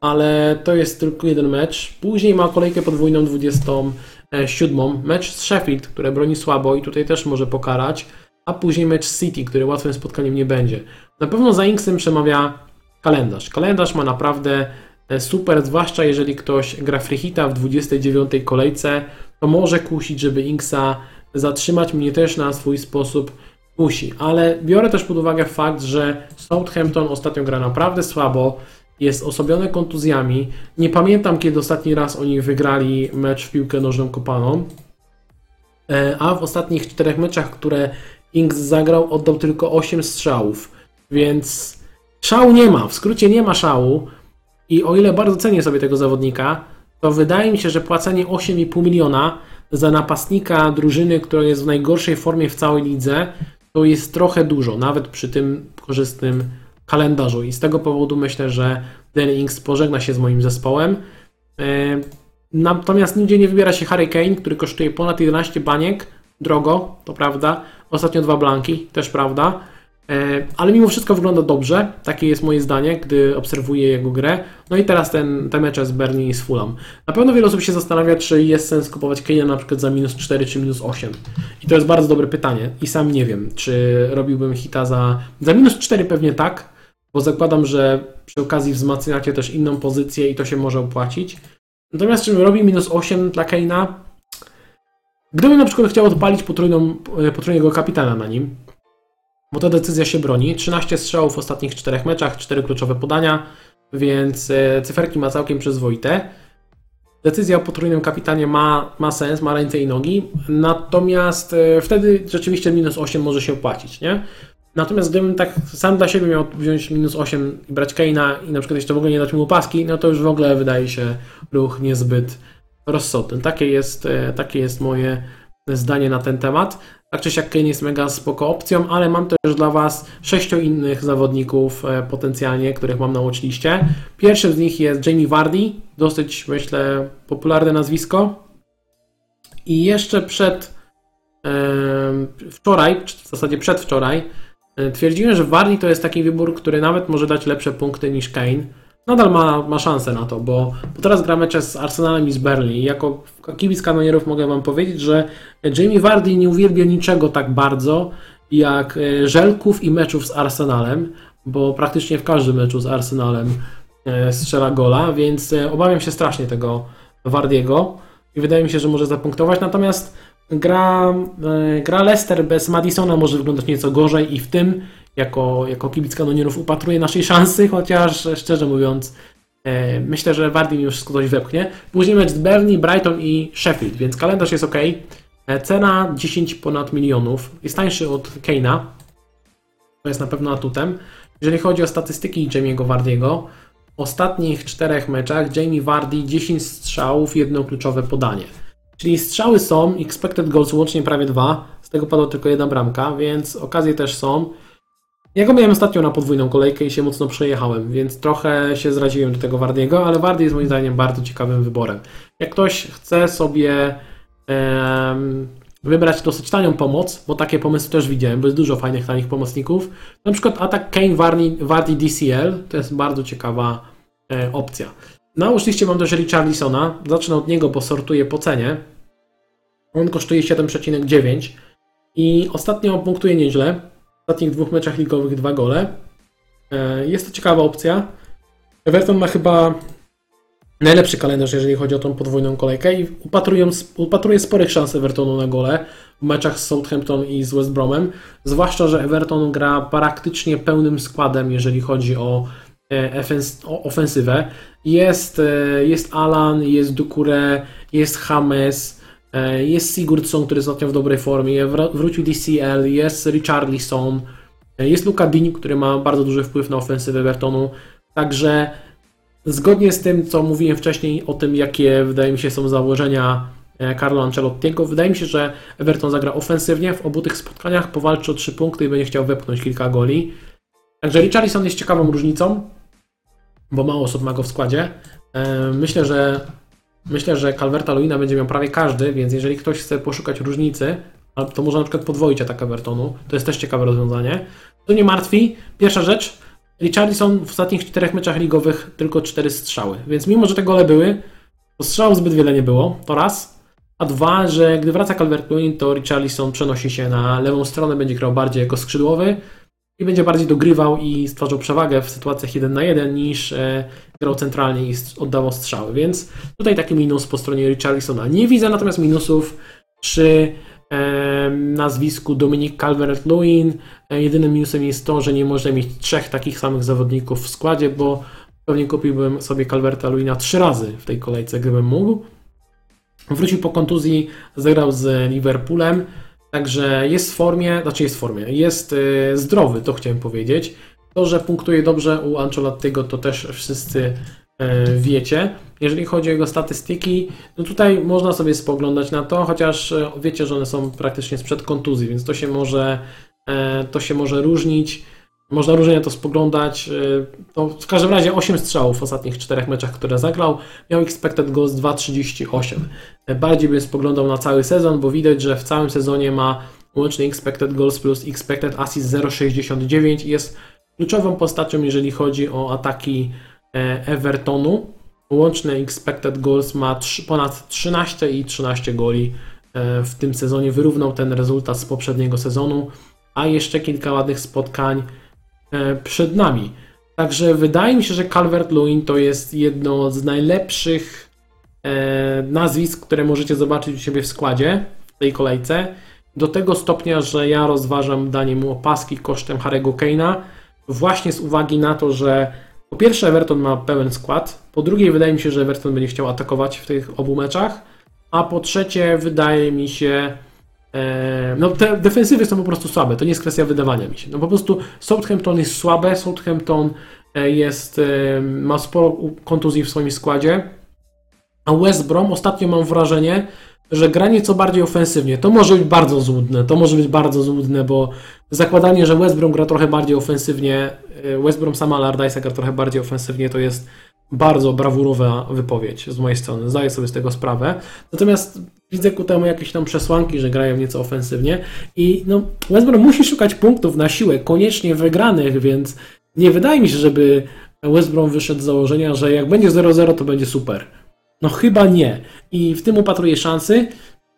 ale to jest tylko jeden mecz. Później ma kolejkę podwójną 27. Mecz z Sheffield, które broni słabo i tutaj też może pokarać, a później mecz z City, który łatwym spotkaniem nie będzie. Na pewno za Inksem przemawia kalendarz. Kalendarz ma naprawdę e, super, zwłaszcza jeżeli ktoś gra freehita w 29 kolejce, to może kusić, żeby Inksa zatrzymać. Mnie też na swój sposób kusi, ale biorę też pod uwagę fakt, że Southampton ostatnio gra naprawdę słabo jest osobione kontuzjami. Nie pamiętam, kiedy ostatni raz oni wygrali mecz w piłkę nożną kopaną. E, A w ostatnich czterech meczach, które Inks zagrał, oddał tylko 8 strzałów. Więc szału nie ma. W skrócie nie ma szału. I o ile bardzo cenię sobie tego zawodnika, to wydaje mi się, że płacenie 8,5 miliona za napastnika drużyny, która jest w najgorszej formie w całej lidze, to jest trochę dużo, nawet przy tym korzystnym kalendarzu i z tego powodu myślę, że Danny Ings pożegna się z moim zespołem. E, Natomiast nigdzie nie wybiera się Harry Kane, który kosztuje ponad 11 baniek, drogo, to prawda. Ostatnio dwa blanki, też prawda. E, Ale mimo wszystko wygląda dobrze, takie jest moje zdanie, gdy obserwuję jego grę. No i teraz ten, te mecze z Berlin i z Fulham. Na pewno wiele osób się zastanawia, czy jest sens kupować Kane'a na przykład za minus 4 czy minus 8. I to jest bardzo dobre pytanie i sam nie wiem, czy robiłbym hita za... Za minus 4 pewnie tak, bo zakładam, że przy okazji wzmacniacie też inną pozycję i to się może opłacić. Natomiast czy robi minus 8 dla Kane'a? Gdybym na przykład chciał odpalić potrójną, e, potrójnego kapitana na nim, bo ta decyzja się broni. 13 strzałów w ostatnich 4 meczach, 4 kluczowe podania, więc e, cyferki ma całkiem przyzwoite. Decyzja o potrójnym kapitanie ma, ma sens, ma ręce i nogi, natomiast e, wtedy rzeczywiście minus 8 może się opłacić, nie? Natomiast gdybym tak sam dla siebie miał wziąć minus 8 i brać Keina i na przykład jeszcze w ogóle nie dać mu opaski, no to już w ogóle wydaje się ruch niezbyt rozsądny. Takie jest, e, takie jest moje zdanie na ten temat. Tak czy siak Kane jest mega spoko opcją, ale mam też dla Was sześciu innych zawodników e, potencjalnie, których mam na watchliście. Pierwszym z nich jest Jamie Vardy, dosyć myślę popularne nazwisko. I jeszcze przed wczoraj, czy w zasadzie przedwczoraj, e, twierdziłem, że Vardy to jest taki wybór, który nawet może dać lepsze punkty niż Kane. Nadal ma, ma szansę na to, bo, bo teraz gra mecze z Arsenalem i z Berlin. Jako kibic kanonierów mogę Wam powiedzieć, że Jamie Vardy nie uwielbia niczego tak bardzo jak e, żelków i meczów z Arsenalem, bo praktycznie w każdym meczu z Arsenalem e, strzela gola, więc e, obawiam się strasznie tego Wardiego. i wydaje mi się, że może zapunktować. Natomiast gra, gra Leicester bez Madisona może wyglądać nieco gorzej i w tym jako, jako kibic kanonierów upatruję naszej szansy, chociaż szczerze mówiąc e, myślę, że Wardy już wszystko coś wepchnie. Później mecz z Burnley, Brighton i Sheffield, więc kalendarz jest ok. E, cena 10 ponad milionów. Jest tańszy od Kane'a. To jest na pewno atutem. Jeżeli chodzi o statystyki Jamie'ego Wardiego, w ostatnich czterech meczach Jamie Vardy 10 strzałów, jedno kluczowe podanie. Czyli strzały są, expected goals łącznie prawie dwa, z tego padła tylko jedna bramka, więc okazje też są. Ja go miałem ostatnio na podwójną kolejkę i się mocno przejechałem, więc trochę się zraziłem do tego Wardiego, ale Wardy jest moim zdaniem bardzo ciekawym wyborem. Jak ktoś chce sobie em, wybrać dosyć tanią pomoc, bo takie pomysły też widziałem, bo jest dużo fajnych tanich pomocników, na przykład atak Kane Vardy, Vardy DCL, to jest bardzo ciekawa e, opcja. Na liście mam też Richarlisona, zacznę od niego, bo sortuję po cenie. On kosztuje 7,9 i ostatnio punktuje nieźle ostatnich dwóch meczach ligowych dwa gole. E, jest to ciekawa opcja. Everton ma chyba najlepszy kalendarz, jeżeli chodzi o tą podwójną kolejkę i upatruję sporych szans Evertonu na gole w meczach z Southampton i z West Bromem. Zwłaszcza, że Everton gra praktycznie pełnym składem, jeżeli chodzi o, e, ofensywę. Jest, e, jest Alan, jest Dukure, jest James, jest Sigurdsson, który jest ostatnio w dobrej formie, wrócił DCL, jest Richarlison, e, jest Luka Bini, który ma bardzo duży wpływ na ofensywę Evertonu. Także zgodnie z tym, co mówiłem wcześniej o tym, jakie wydaje mi się są założenia e, Carlo Ancelottiego, wydaje mi się, że Everton zagra ofensywnie w obu tych spotkaniach, powalczy o 3 punkty i będzie chciał wepchnąć kilka goli. Także Richarlison jest ciekawą różnicą, bo mało osób ma go w składzie. Myślę, że Myślę, że Calverta Luina będzie miał prawie każdy, więc jeżeli ktoś chce poszukać różnicy, to może na przykład podwoić atak Evertonu, to jest też ciekawe rozwiązanie. To nie martwi. Pierwsza rzecz, Richarlison w ostatnich czterech meczach ligowych tylko cztery strzały, więc mimo, że te gole były, to strzałów zbyt wiele nie było, to raz. A dwa, że gdy wraca Calvert-Lewin, to Richarlison przenosi się na lewą stronę, będzie grał bardziej jako skrzydłowy, i będzie bardziej dogrywał i stwarzał przewagę w sytuacjach 1 na 1 niż e, grał centralnie i oddawał strzały. Więc tutaj taki minus po stronie Richarlisona. Nie widzę natomiast minusów przy e, nazwisku Dominik Calvert-Lewin. E, jedynym minusem jest to, że nie może mieć trzech takich samych zawodników w składzie, bo pewnie kupiłbym sobie Calverta Lewina trzy razy w tej kolejce, gdybym mógł. Wrócił po kontuzji, zagrał z Liverpoolem. Także jest w formie, znaczy jest w formie, jest y, zdrowy, to chciałem powiedzieć. To, że punktuje dobrze u Ancelottiego, to też wszyscy y, wiecie. Jeżeli chodzi o jego statystyki, no tutaj można sobie spoglądać na to, chociaż y, wiecie, że one są praktycznie sprzed kontuzji, więc to się może, to się może różnić. Można różnie na to spoglądać. Y, to w każdym razie 8 strzałów w ostatnich 4 meczach, które zagrał. Miał expected goals 2,38. Bardziej bym spoglądał na cały sezon, bo widać, że w całym sezonie ma łączny expected goals plus expected assist 0,69 jest kluczową postacią, jeżeli chodzi o ataki e, Evertonu. Łączny expected goals ma ponad 13 i 13 goli e, w tym sezonie. Wyrównał ten rezultat z poprzedniego sezonu, a jeszcze kilka ładnych spotkań przed nami. Także wydaje mi się, że Calvert-Lewin to jest jedno z najlepszych e, nazwisk, które możecie zobaczyć u siebie w składzie w tej kolejce. Do tego stopnia, że ja rozważam danie mu opaski kosztem Harry'ego Kane'a, właśnie z uwagi na to, że po pierwsze Everton ma pełen skład, po drugie wydaje mi się, że Everton będzie chciał atakować w tych obu meczach, a po trzecie wydaje mi się, E, no te defensywy są po prostu słabe, to nie jest kwestia wydawania mi się. No po prostu Southampton jest słabe, Southampton e, jest, e, ma sporo kontuzji w swoim składzie, a West Brom ostatnio mam wrażenie, że gra nieco bardziej ofensywnie. To może być bardzo złudne, to może być bardzo złudne, bo zakładanie, że West Brom gra trochę bardziej ofensywnie, West Brom sama Allardyce'a gra trochę bardziej ofensywnie, to jest bardzo brawurowa wypowiedź z mojej strony, zdaję sobie z tego sprawę. Natomiast widzę ku temu jakieś tam przesłanki, że grają nieco ofensywnie i no, West Brom musi szukać punktów na siłę, koniecznie wygranych, więc nie wydaje mi się, żeby West Brom wyszedł z założenia, że jak będzie 0-0, to będzie super. No chyba nie. I w tym upatruję szansy.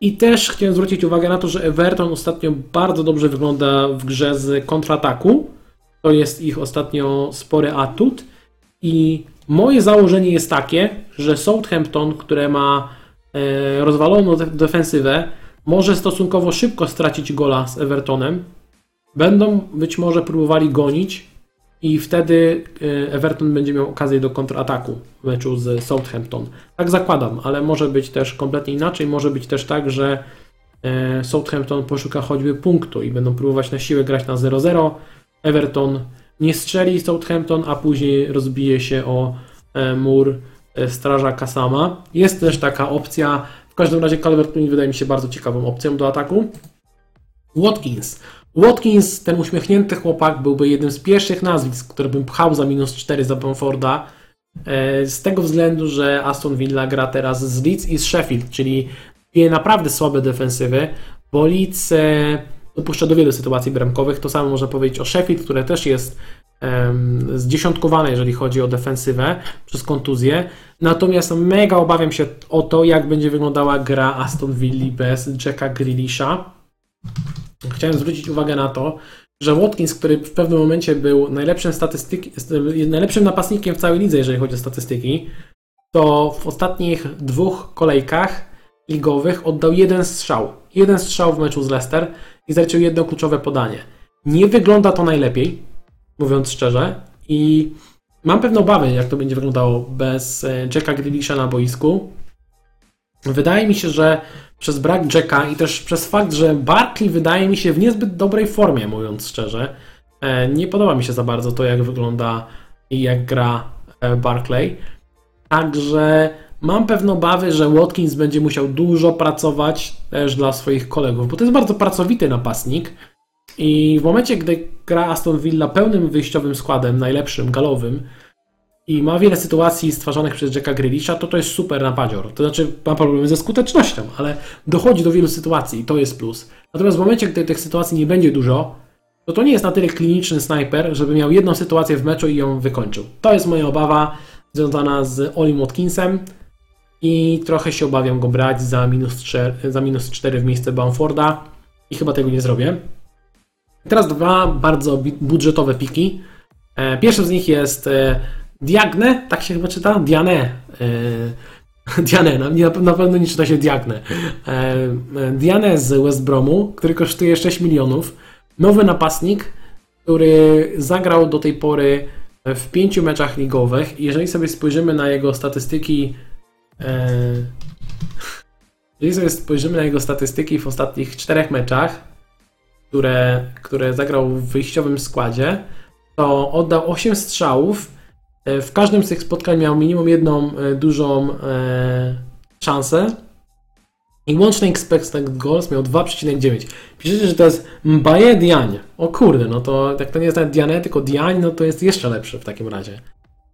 I też chciałem zwrócić uwagę na to, że Everton ostatnio bardzo dobrze wygląda w grze z kontrataku. To jest ich ostatnio spory atut. I Moje założenie jest takie, że Southampton, które ma e, rozwaloną de- defensywę, może stosunkowo szybko stracić gola z Evertonem. Będą być może próbowali gonić i wtedy e, Everton będzie miał okazję do kontrataku w meczu z Southampton. Tak zakładam, ale może być też kompletnie inaczej. Może być też tak, że e, Southampton poszuka choćby punktu i będą próbować na siłę grać na 0-0. Everton nie strzeli Southampton, a później rozbije się o e, mur e, straża Kasama. Jest też taka opcja. W każdym razie Calvert-Lewin wydaje mi się bardzo ciekawą opcją do ataku. Watkins. Watkins, ten uśmiechnięty chłopak, byłby jednym z pierwszych nazwisk, które bym pchał za minus 4 za Bamforda. E, Z tego względu, że Aston Villa gra teraz z Leeds i z Sheffield, czyli dwie naprawdę słabe defensywy, bo Leeds dopuszcza do wielu sytuacji bramkowych. To samo można powiedzieć o Sheffield, które też jest em, zdziesiątkowane, jeżeli chodzi o defensywę przez kontuzję. Natomiast mega obawiam się o to, jak będzie wyglądała gra Aston Villa bez Jacka Grealisha. Chciałem zwrócić uwagę na to, że Watkins, który w pewnym momencie był najlepszym, statystyki, najlepszym napastnikiem w całej lidze, jeżeli chodzi o statystyki, to w ostatnich dwóch kolejkach ligowych oddał jeden strzał. Jeden strzał w meczu z Leicester i zaliczył jedno kluczowe podanie. Nie wygląda to najlepiej, mówiąc szczerze, i mam pewne obawy, jak to będzie wyglądało bez e, Jacka Grealisha na boisku. Wydaje mi się, że przez brak Jacka i też przez fakt, że Barkley wydaje mi się w niezbyt dobrej formie, mówiąc szczerze, e, nie podoba mi się za bardzo to, jak wygląda i jak gra e, Barkley. Także mam pewne obawy, że Watkins będzie musiał dużo pracować też dla swoich kolegów, bo to jest bardzo pracowity napastnik. I w momencie, gdy gra Aston Villa pełnym wyjściowym składem, najlepszym, galowym, i ma wiele sytuacji stwarzanych przez Jacka Grealisha, to to jest super napadzior. To znaczy, ma problemy ze skutecznością, ale dochodzi do wielu sytuacji i to jest plus. Natomiast w momencie, gdy tych sytuacji nie będzie dużo, to to nie jest na tyle kliniczny snajper, żeby miał jedną sytuację w meczu i ją wykończył. To jest moja obawa związana z Olim Watkinsem i trochę się obawiam go brać za minus 4, za minus 4 w miejsce Bamforda i chyba tego nie zrobię. Teraz dwa bardzo budżetowe piki. E, Pierwszy z nich jest e, Diagne, tak się chyba czyta? Diane. E, Diane, na, pewno nie czyta się Diagne. Diane z West Bromu, który kosztuje 6 milionów. Nowy napastnik, który zagrał do tej pory w pięciu meczach ligowych. Jeżeli sobie spojrzymy na jego statystyki, jeżeli sobie spojrzymy na jego statystyki w ostatnich czterech meczach, które, które zagrał w wyjściowym składzie, to oddał 8 strzałów. E, W każdym z tych spotkań miał minimum jedną e, dużą e, szansę. I łączny expected goals miał 2,9. Piszecie, że to jest Mbaye Diagne. O kurde, no to jak to nie jest nawet tylko Diagne, no to jest jeszcze lepszy w takim razie.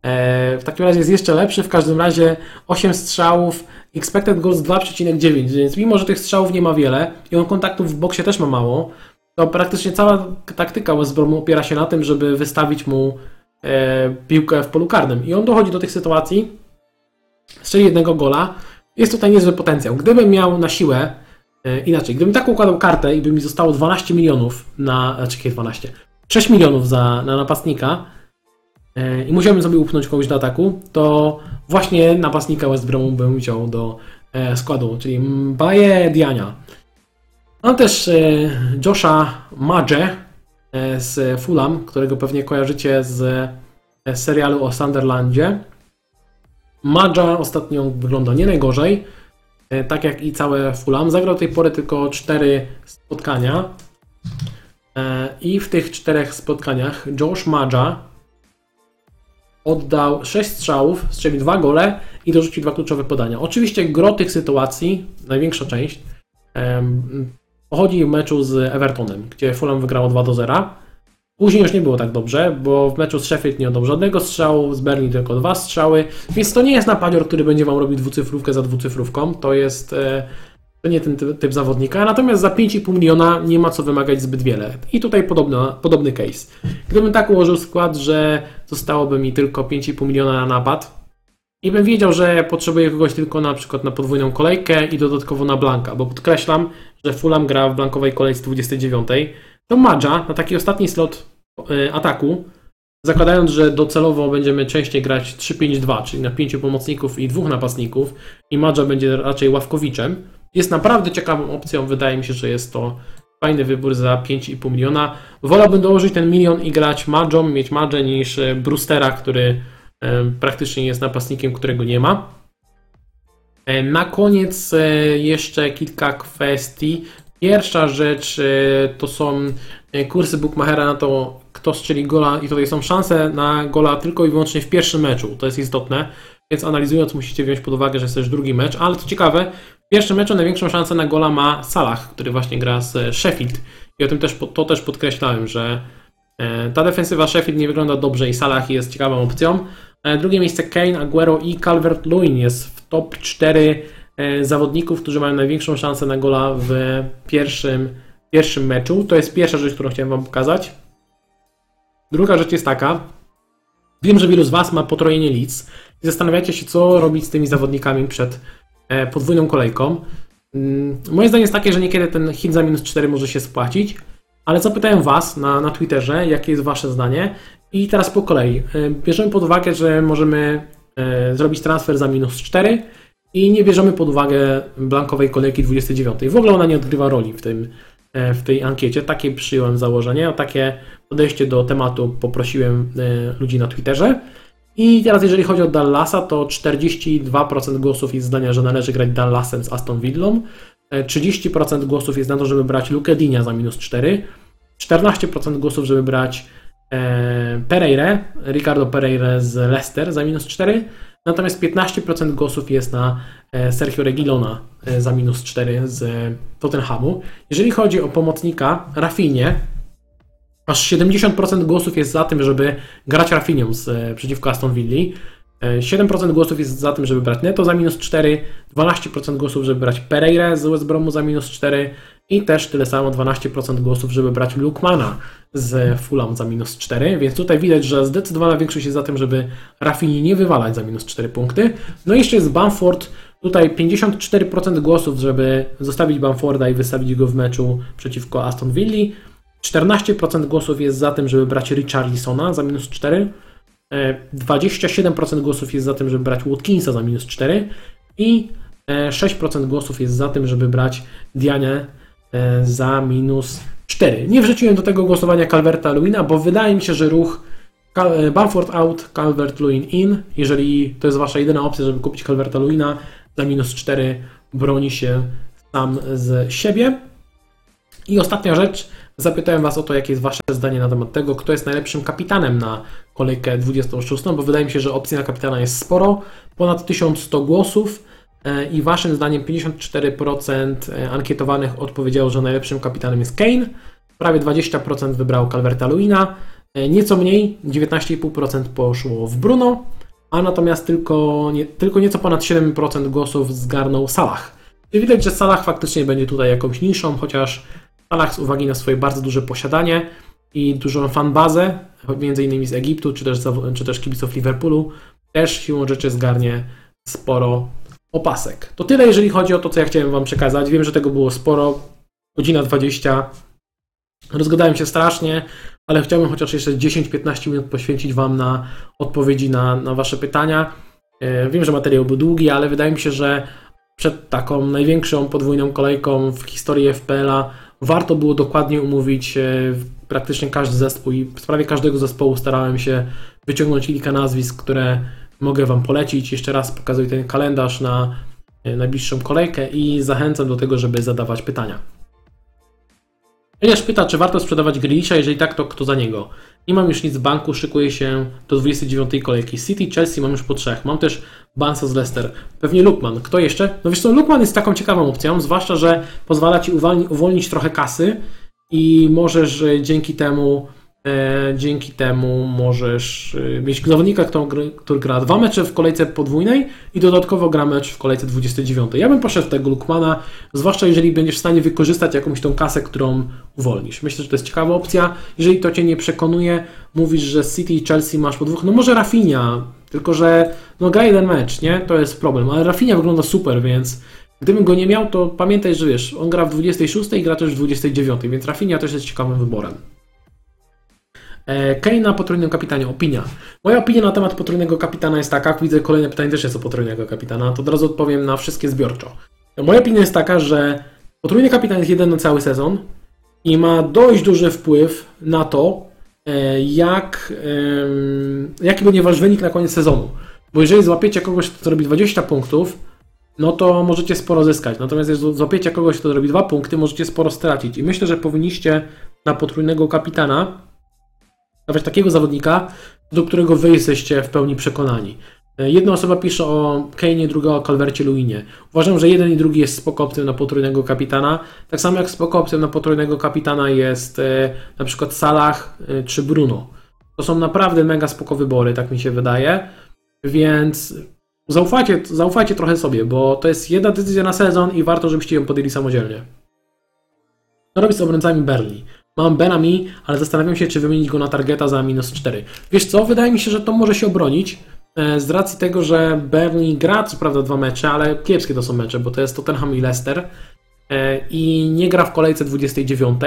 E, w takim razie jest jeszcze lepszy, w każdym razie 8 strzałów, expected goals 2,9, więc mimo, że tych strzałów nie ma wiele i on kontaktów w boksie też ma mało, to praktycznie cała taktyka West Bromu opiera się na tym, żeby wystawić mu e, piłkę w polu karnym. I on dochodzi do tych sytuacji, strzeli jednego gola. Jest tutaj niezły potencjał. Gdybym miał na siłę, e, inaczej, gdybym tak układał kartę i by mi zostało 12 milionów na, jakie 12, 6 milionów za, na napastnika i musiałbym sobie upchnąć kogoś do ataku, to właśnie napastnika West Bromu bym wziął do e, składu, czyli Mbaye Diania. Mam też e, Josha Madge e, z Fulham, którego pewnie kojarzycie z e, serialu o Sunderlandzie. Madża ostatnio wygląda nie najgorzej, e, tak jak i całe Fulham. Zagrał do tej pory tylko 4 spotkania E, i w tych czterech spotkaniach Josh Madża oddał 6 strzałów, strzelił 2 gole i dorzucił dwa kluczowe podania. Oczywiście gro tych sytuacji, największa część, pochodzi w meczu z Evertonem, gdzie Fulham wygrało 2 do 0. Później już nie było tak dobrze, bo w meczu z Sheffield nie oddał żadnego strzału, z Berlin tylko dwa strzały, więc to nie jest napadior, który będzie Wam robił dwucyfrówkę za dwucyfrówką, to jest e, to nie ten typ, zawodnika, natomiast za 5,5 miliona nie ma co wymagać zbyt wiele. I tutaj podobna, podobny case. Gdybym tak ułożył skład, że zostałoby mi tylko 5,5 miliona na napad, i bym wiedział, że potrzebuję kogoś tylko na przykład na podwójną kolejkę i dodatkowo na blanka, bo podkreślam, że Fulham gra w blankowej kolejce 29, to Madża na taki ostatni slot e, ataku zakładając, że docelowo będziemy częściej grać 3-5-2, czyli na pięciu pomocników i dwóch napastników i Madża będzie raczej ławkowiczem, jest naprawdę ciekawą opcją. Wydaje mi się, że jest to fajny wybór za 5,5 miliona. Wolałbym dołożyć ten milion i grać Madżą, mieć Madżę niż e, Brustera, który e, praktycznie jest napastnikiem, którego nie ma. E, Na koniec jeszcze kilka kwestii. Pierwsza rzecz to są kursy Bookmachera na to, kto strzeli gola i tutaj są szanse na gola tylko i wyłącznie w pierwszym meczu. To jest istotne, więc analizując musicie wziąć pod uwagę, że jest też drugi mecz, ale co ciekawe, w pierwszym meczu największą szansę na gola ma Salah, który właśnie gra z Sheffield i o tym też, to też podkreślałem, że e, ta defensywa Sheffield nie wygląda dobrze i Salah jest ciekawą opcją. E, Drugie miejsce Kane, Aguero i Calvert-Lewin jest w top 4 e, zawodników, którzy mają największą szansę na gola w pierwszym, pierwszym meczu. To jest pierwsza rzecz, którą chciałem Wam pokazać. Druga rzecz jest taka. Wiem, że wielu z Was ma potrojenie Leeds i zastanawiacie się, co robić z tymi zawodnikami przed podwójną kolejką. Mm, Moje zdanie jest takie, że niekiedy ten hit za minus 4 może się spłacić, ale zapytałem Was na, na Twitterze, jakie jest Wasze zdanie. I teraz po kolei. E, Bierzemy pod uwagę, że możemy e, zrobić transfer za minus 4 i nie bierzemy pod uwagę blankowej kolejki 29. W ogóle ona nie odgrywa roli w, tym, e, w tej ankiecie. Takie przyjąłem założenie, o takie podejście do tematu poprosiłem e, ludzi na Twitterze. I teraz jeżeli chodzi o Dallasa, to 42% głosów jest zdania, że należy grać Dallasem z Aston Villą. E, 30% głosów jest na to, żeby brać Luke Dinia za minus 4. 14% głosów, żeby brać e, Pereire, Ricardo Pereire z Leicester za minus 4. Natomiast 15% głosów jest na e, Sergio Regilona e, za minus 4 z Tottenhamu. Jeżeli chodzi o pomocnika Rafinie, aż 70% głosów jest za tym, żeby grać Rafinią z, e, przeciwko Aston Villa. E, 7% głosów jest za tym, żeby brać Neto za minus 4, 12% głosów, żeby brać Pereira z West Bromu za minus 4 i też tyle samo 12% głosów, żeby brać Lukmana z Fulham za minus 4, więc tutaj widać, że zdecydowana większość jest za tym, żeby Rafini nie wywalać za minus 4 punkty. No i jeszcze jest Bamford, tutaj 54% głosów, żeby zostawić Bamforda i wystawić go w meczu przeciwko Aston Villa. 14% głosów jest za tym, żeby brać Richarlisona za minus 4. E, 27% głosów jest za tym, żeby brać Watkinsa za minus 4 i e, 6% głosów jest za tym, żeby brać Dianie e, za minus 4. Nie wrzuciłem do tego głosowania Calverta Lewina, bo wydaje mi się, że ruch e, Bamford out, Calvert Lewin in. Jeżeli to jest wasza jedyna opcja, żeby kupić Calverta Lewina za minus 4, broni się sam z siebie. I ostatnia rzecz, zapytałem Was o to, jakie jest Wasze zdanie na temat tego, kto jest najlepszym kapitanem na kolejkę 26, bo wydaje mi się, że opcji na kapitana jest sporo, ponad 1100 głosów e, i Waszym zdaniem 54% ankietowanych odpowiedziało, że najlepszym kapitanem jest Kane, prawie 20% wybrało Calverta Lewina, e, nieco mniej, 19,5% poszło w Bruno, a natomiast tylko, nie, tylko nieco ponad 7% głosów zgarnął Salah. I widać, że Salah faktycznie będzie tutaj jakąś niszą, chociaż Salah z uwagi na swoje bardzo duże posiadanie i dużą fanbazę, między innymi z Egiptu, czy też, czy też kibiców Liverpoolu, też siłą rzeczy zgarnie sporo opasek. To tyle, jeżeli chodzi o to, co ja chciałem Wam przekazać. Wiem, że tego było sporo. Godzina 20. Rozgadałem się strasznie, ale chciałbym chociaż jeszcze 10-15 minut poświęcić Wam na odpowiedzi na, na Wasze pytania. E, Wiem, że materiał był długi, ale wydaje mi się, że przed taką największą podwójną kolejką w historii FPL-a warto było dokładnie umówić praktycznie każdy zespół i w sprawie każdego zespołu starałem się wyciągnąć kilka nazwisk, które mogę Wam polecić. Jeszcze raz pokazuję ten kalendarz na e, najbliższą kolejkę i zachęcam do tego, żeby zadawać pytania. Eliasz pyta, czy warto sprzedawać Grealisha, jeżeli tak, to kto za niego? Nie mam już nic w banku, szykuję się do 29 kolejki. City, Chelsea mam już po trzech. Mam też Bansa z Leicester. Pewnie Lukman. Kto jeszcze? No wiesz co, Lukman jest taką ciekawą opcją, zwłaszcza, że pozwala Ci uwolni, uwolnić trochę kasy i możesz e, dzięki temu dzięki temu możesz e, mieć zawodnika, który gra dwa mecze w kolejce podwójnej i dodatkowo gra mecz w kolejce 29. Ja bym poszedł tego Lukmana, zwłaszcza jeżeli będziesz w stanie wykorzystać jakąś tą kasę, którą uwolnisz. Myślę, że to jest ciekawa opcja. Jeżeli to Cię nie przekonuje, mówisz, że City i Chelsea masz po dwóch, no może Rafinha, tylko że no gra jeden mecz, nie? To jest problem, ale Rafinha wygląda super, więc gdybym go nie miał, to pamiętaj, że wiesz, on gra w 26 i gra też w 29, więc Rafinha też jest ciekawym wyborem. E, Kane na potrójnym kapitanie, opinia. Moja opinia na temat potrójnego kapitana jest taka, widzę kolejne pytanie też jest o potrójnego kapitana, to od razu odpowiem na wszystkie zbiorczo. Moja opinia jest taka, że potrójny kapitan jest jeden na cały sezon i ma dość duży wpływ na to, e, jak, jaki będzie wasz wynik na koniec sezonu. Bo jeżeli złapiecie kogoś, kto robi 20 punktów, no to możecie sporo zyskać. Natomiast jeżeli złapiecie kogoś, kto robi 2 punkty, możecie sporo stracić. I myślę, że powinniście na potrójnego kapitana dawać takiego zawodnika, do którego wy jesteście w pełni przekonani. E, jedna osoba pisze o Kane'ie, druga o Calvercie Luinie. Uważam, że jeden i drugi jest spoko opcją na potrójnego kapitana. Tak samo jak spoko opcją na potrójnego kapitana jest e, na przykład Salah e, czy Bruno. To są naprawdę mega spoko wybory, tak mi się wydaje. Więc zaufajcie, zaufajcie trochę sobie, bo to jest jedna decyzja na sezon i warto, żebyście ją podjęli samodzielnie. Co robić z obrońcami Berli? Mam Benami, ale zastanawiam się, czy wymienić go na targeta za minus 4. Wiesz co, wydaje mi się, że to może się obronić. E, z racji tego, że Burnley gra co prawda dwa mecze, ale kiepskie to są mecze, bo to jest Tottenham i Leicester e, i nie gra w kolejce 29.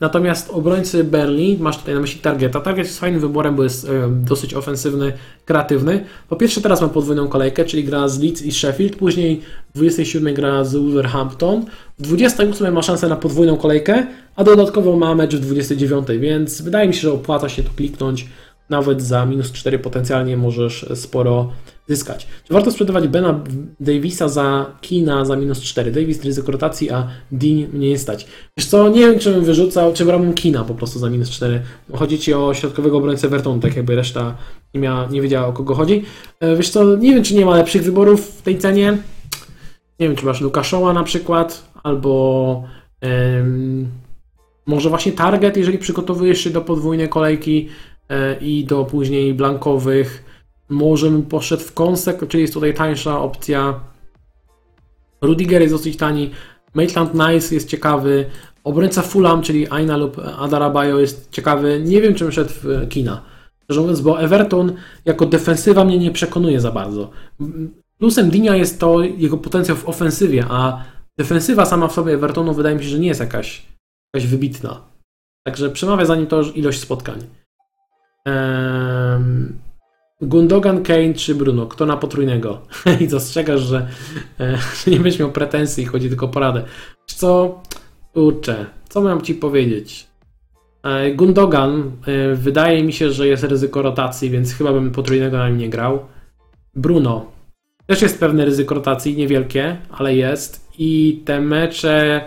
Natomiast obrońcy Berlin, masz tutaj na myśli Targeta. Target jest fajnym wyborem, bo jest e, dosyć ofensywny, kreatywny. Po pierwsze teraz ma podwójną kolejkę, czyli gra z Leeds i Sheffield, później w 27 gra z Wolverhampton, w 28 ma szansę na podwójną kolejkę, a dodatkowo ma mecz w 29, więc wydaje mi się, że opłaca się tu kliknąć nawet za minus 4 potencjalnie możesz sporo zyskać. Czy warto sprzedawać Bena Davisa za Kina za minus 4? Davis ryzyko rotacji, a Dean mnie stać. Wiesz co, nie wiem, czy bym wyrzucał, czy brałbym Kina po prostu za minus 4. Chodzi Ci o środkowego obrońcę Everton, tak jakby reszta nie, miała, nie wiedziała o kogo chodzi. E, wiesz co, nie wiem, czy nie ma lepszych wyborów w tej cenie. Nie wiem, czy masz Lukaszoła na przykład, albo może właśnie Target, jeżeli przygotowujesz się do podwójnej kolejki, E, i do później blankowych. Może bym poszedł w konsek, czyli jest tutaj tańsza opcja. Rudiger jest dosyć tani. Maitland Nice jest ciekawy. Obrońca Fulham, czyli Aina lub Adarabayo jest ciekawy. Nie wiem, czym szedł w kina. Szczerze mówiąc, bo Everton jako defensywa mnie nie przekonuje za bardzo. Plusem Dinia jest to jego potencjał w ofensywie, a defensywa sama w sobie Evertonu wydaje mi się, że nie jest jakaś, jakaś wybitna. Także przemawia za nim to ilość spotkań. Gundogan, Kane czy Bruno? Kto na potrójnego? I dostrzegasz, że, e, że nie będziesz miał pretensji, chodzi tylko o poradę. Co? Kurczę, co mam ci powiedzieć? E, Gundogan, e, wydaje mi się, że jest ryzyko rotacji, więc chyba bym potrójnego na nim nie grał. Bruno. Też jest pewne ryzyko rotacji, niewielkie, ale jest. I te mecze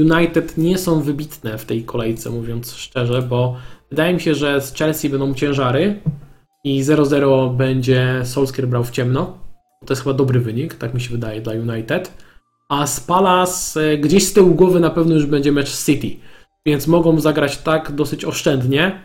United nie są wybitne w tej kolejce, mówiąc szczerze, bo Wydaje mi się, że z Chelsea będą ciężary i 0-0 będzie Solskjaer brał w ciemno. To jest chyba dobry wynik, tak mi się wydaje, dla United. A z Palace e, gdzieś z tyłu głowy na pewno już będzie mecz City. Więc mogą zagrać tak dosyć oszczędnie.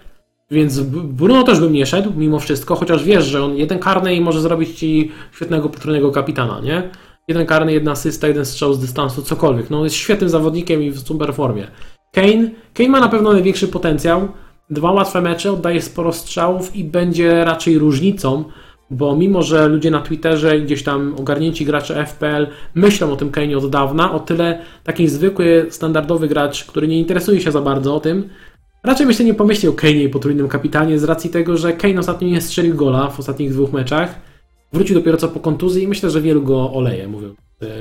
Więc Bruno też bym nie szedł mimo wszystko, chociaż wiesz, że on jeden karny i może zrobić ci świetnego potrójnego kapitana, nie? Jeden karny, jedna asysta, jeden strzał z dystansu, cokolwiek. No jest świetnym zawodnikiem i w super formie. Kane, Kane ma na pewno największy potencjał. Dwa łatwe mecze, oddaje sporo strzałów i będzie raczej różnicą, bo mimo, że ludzie na Twitterze i gdzieś tam ogarnięci gracze FPL myślą o tym Kane od dawna, o tyle taki zwykły, standardowy gracz, który nie interesuje się za bardzo o tym, raczej myślę nie pomyśli o Kane i potrójnym kapitanie z racji tego, że Kane ostatnio nie strzelił gola w ostatnich dwóch meczach. Wrócił dopiero co po kontuzji i myślę, że wielu go oleje, mówię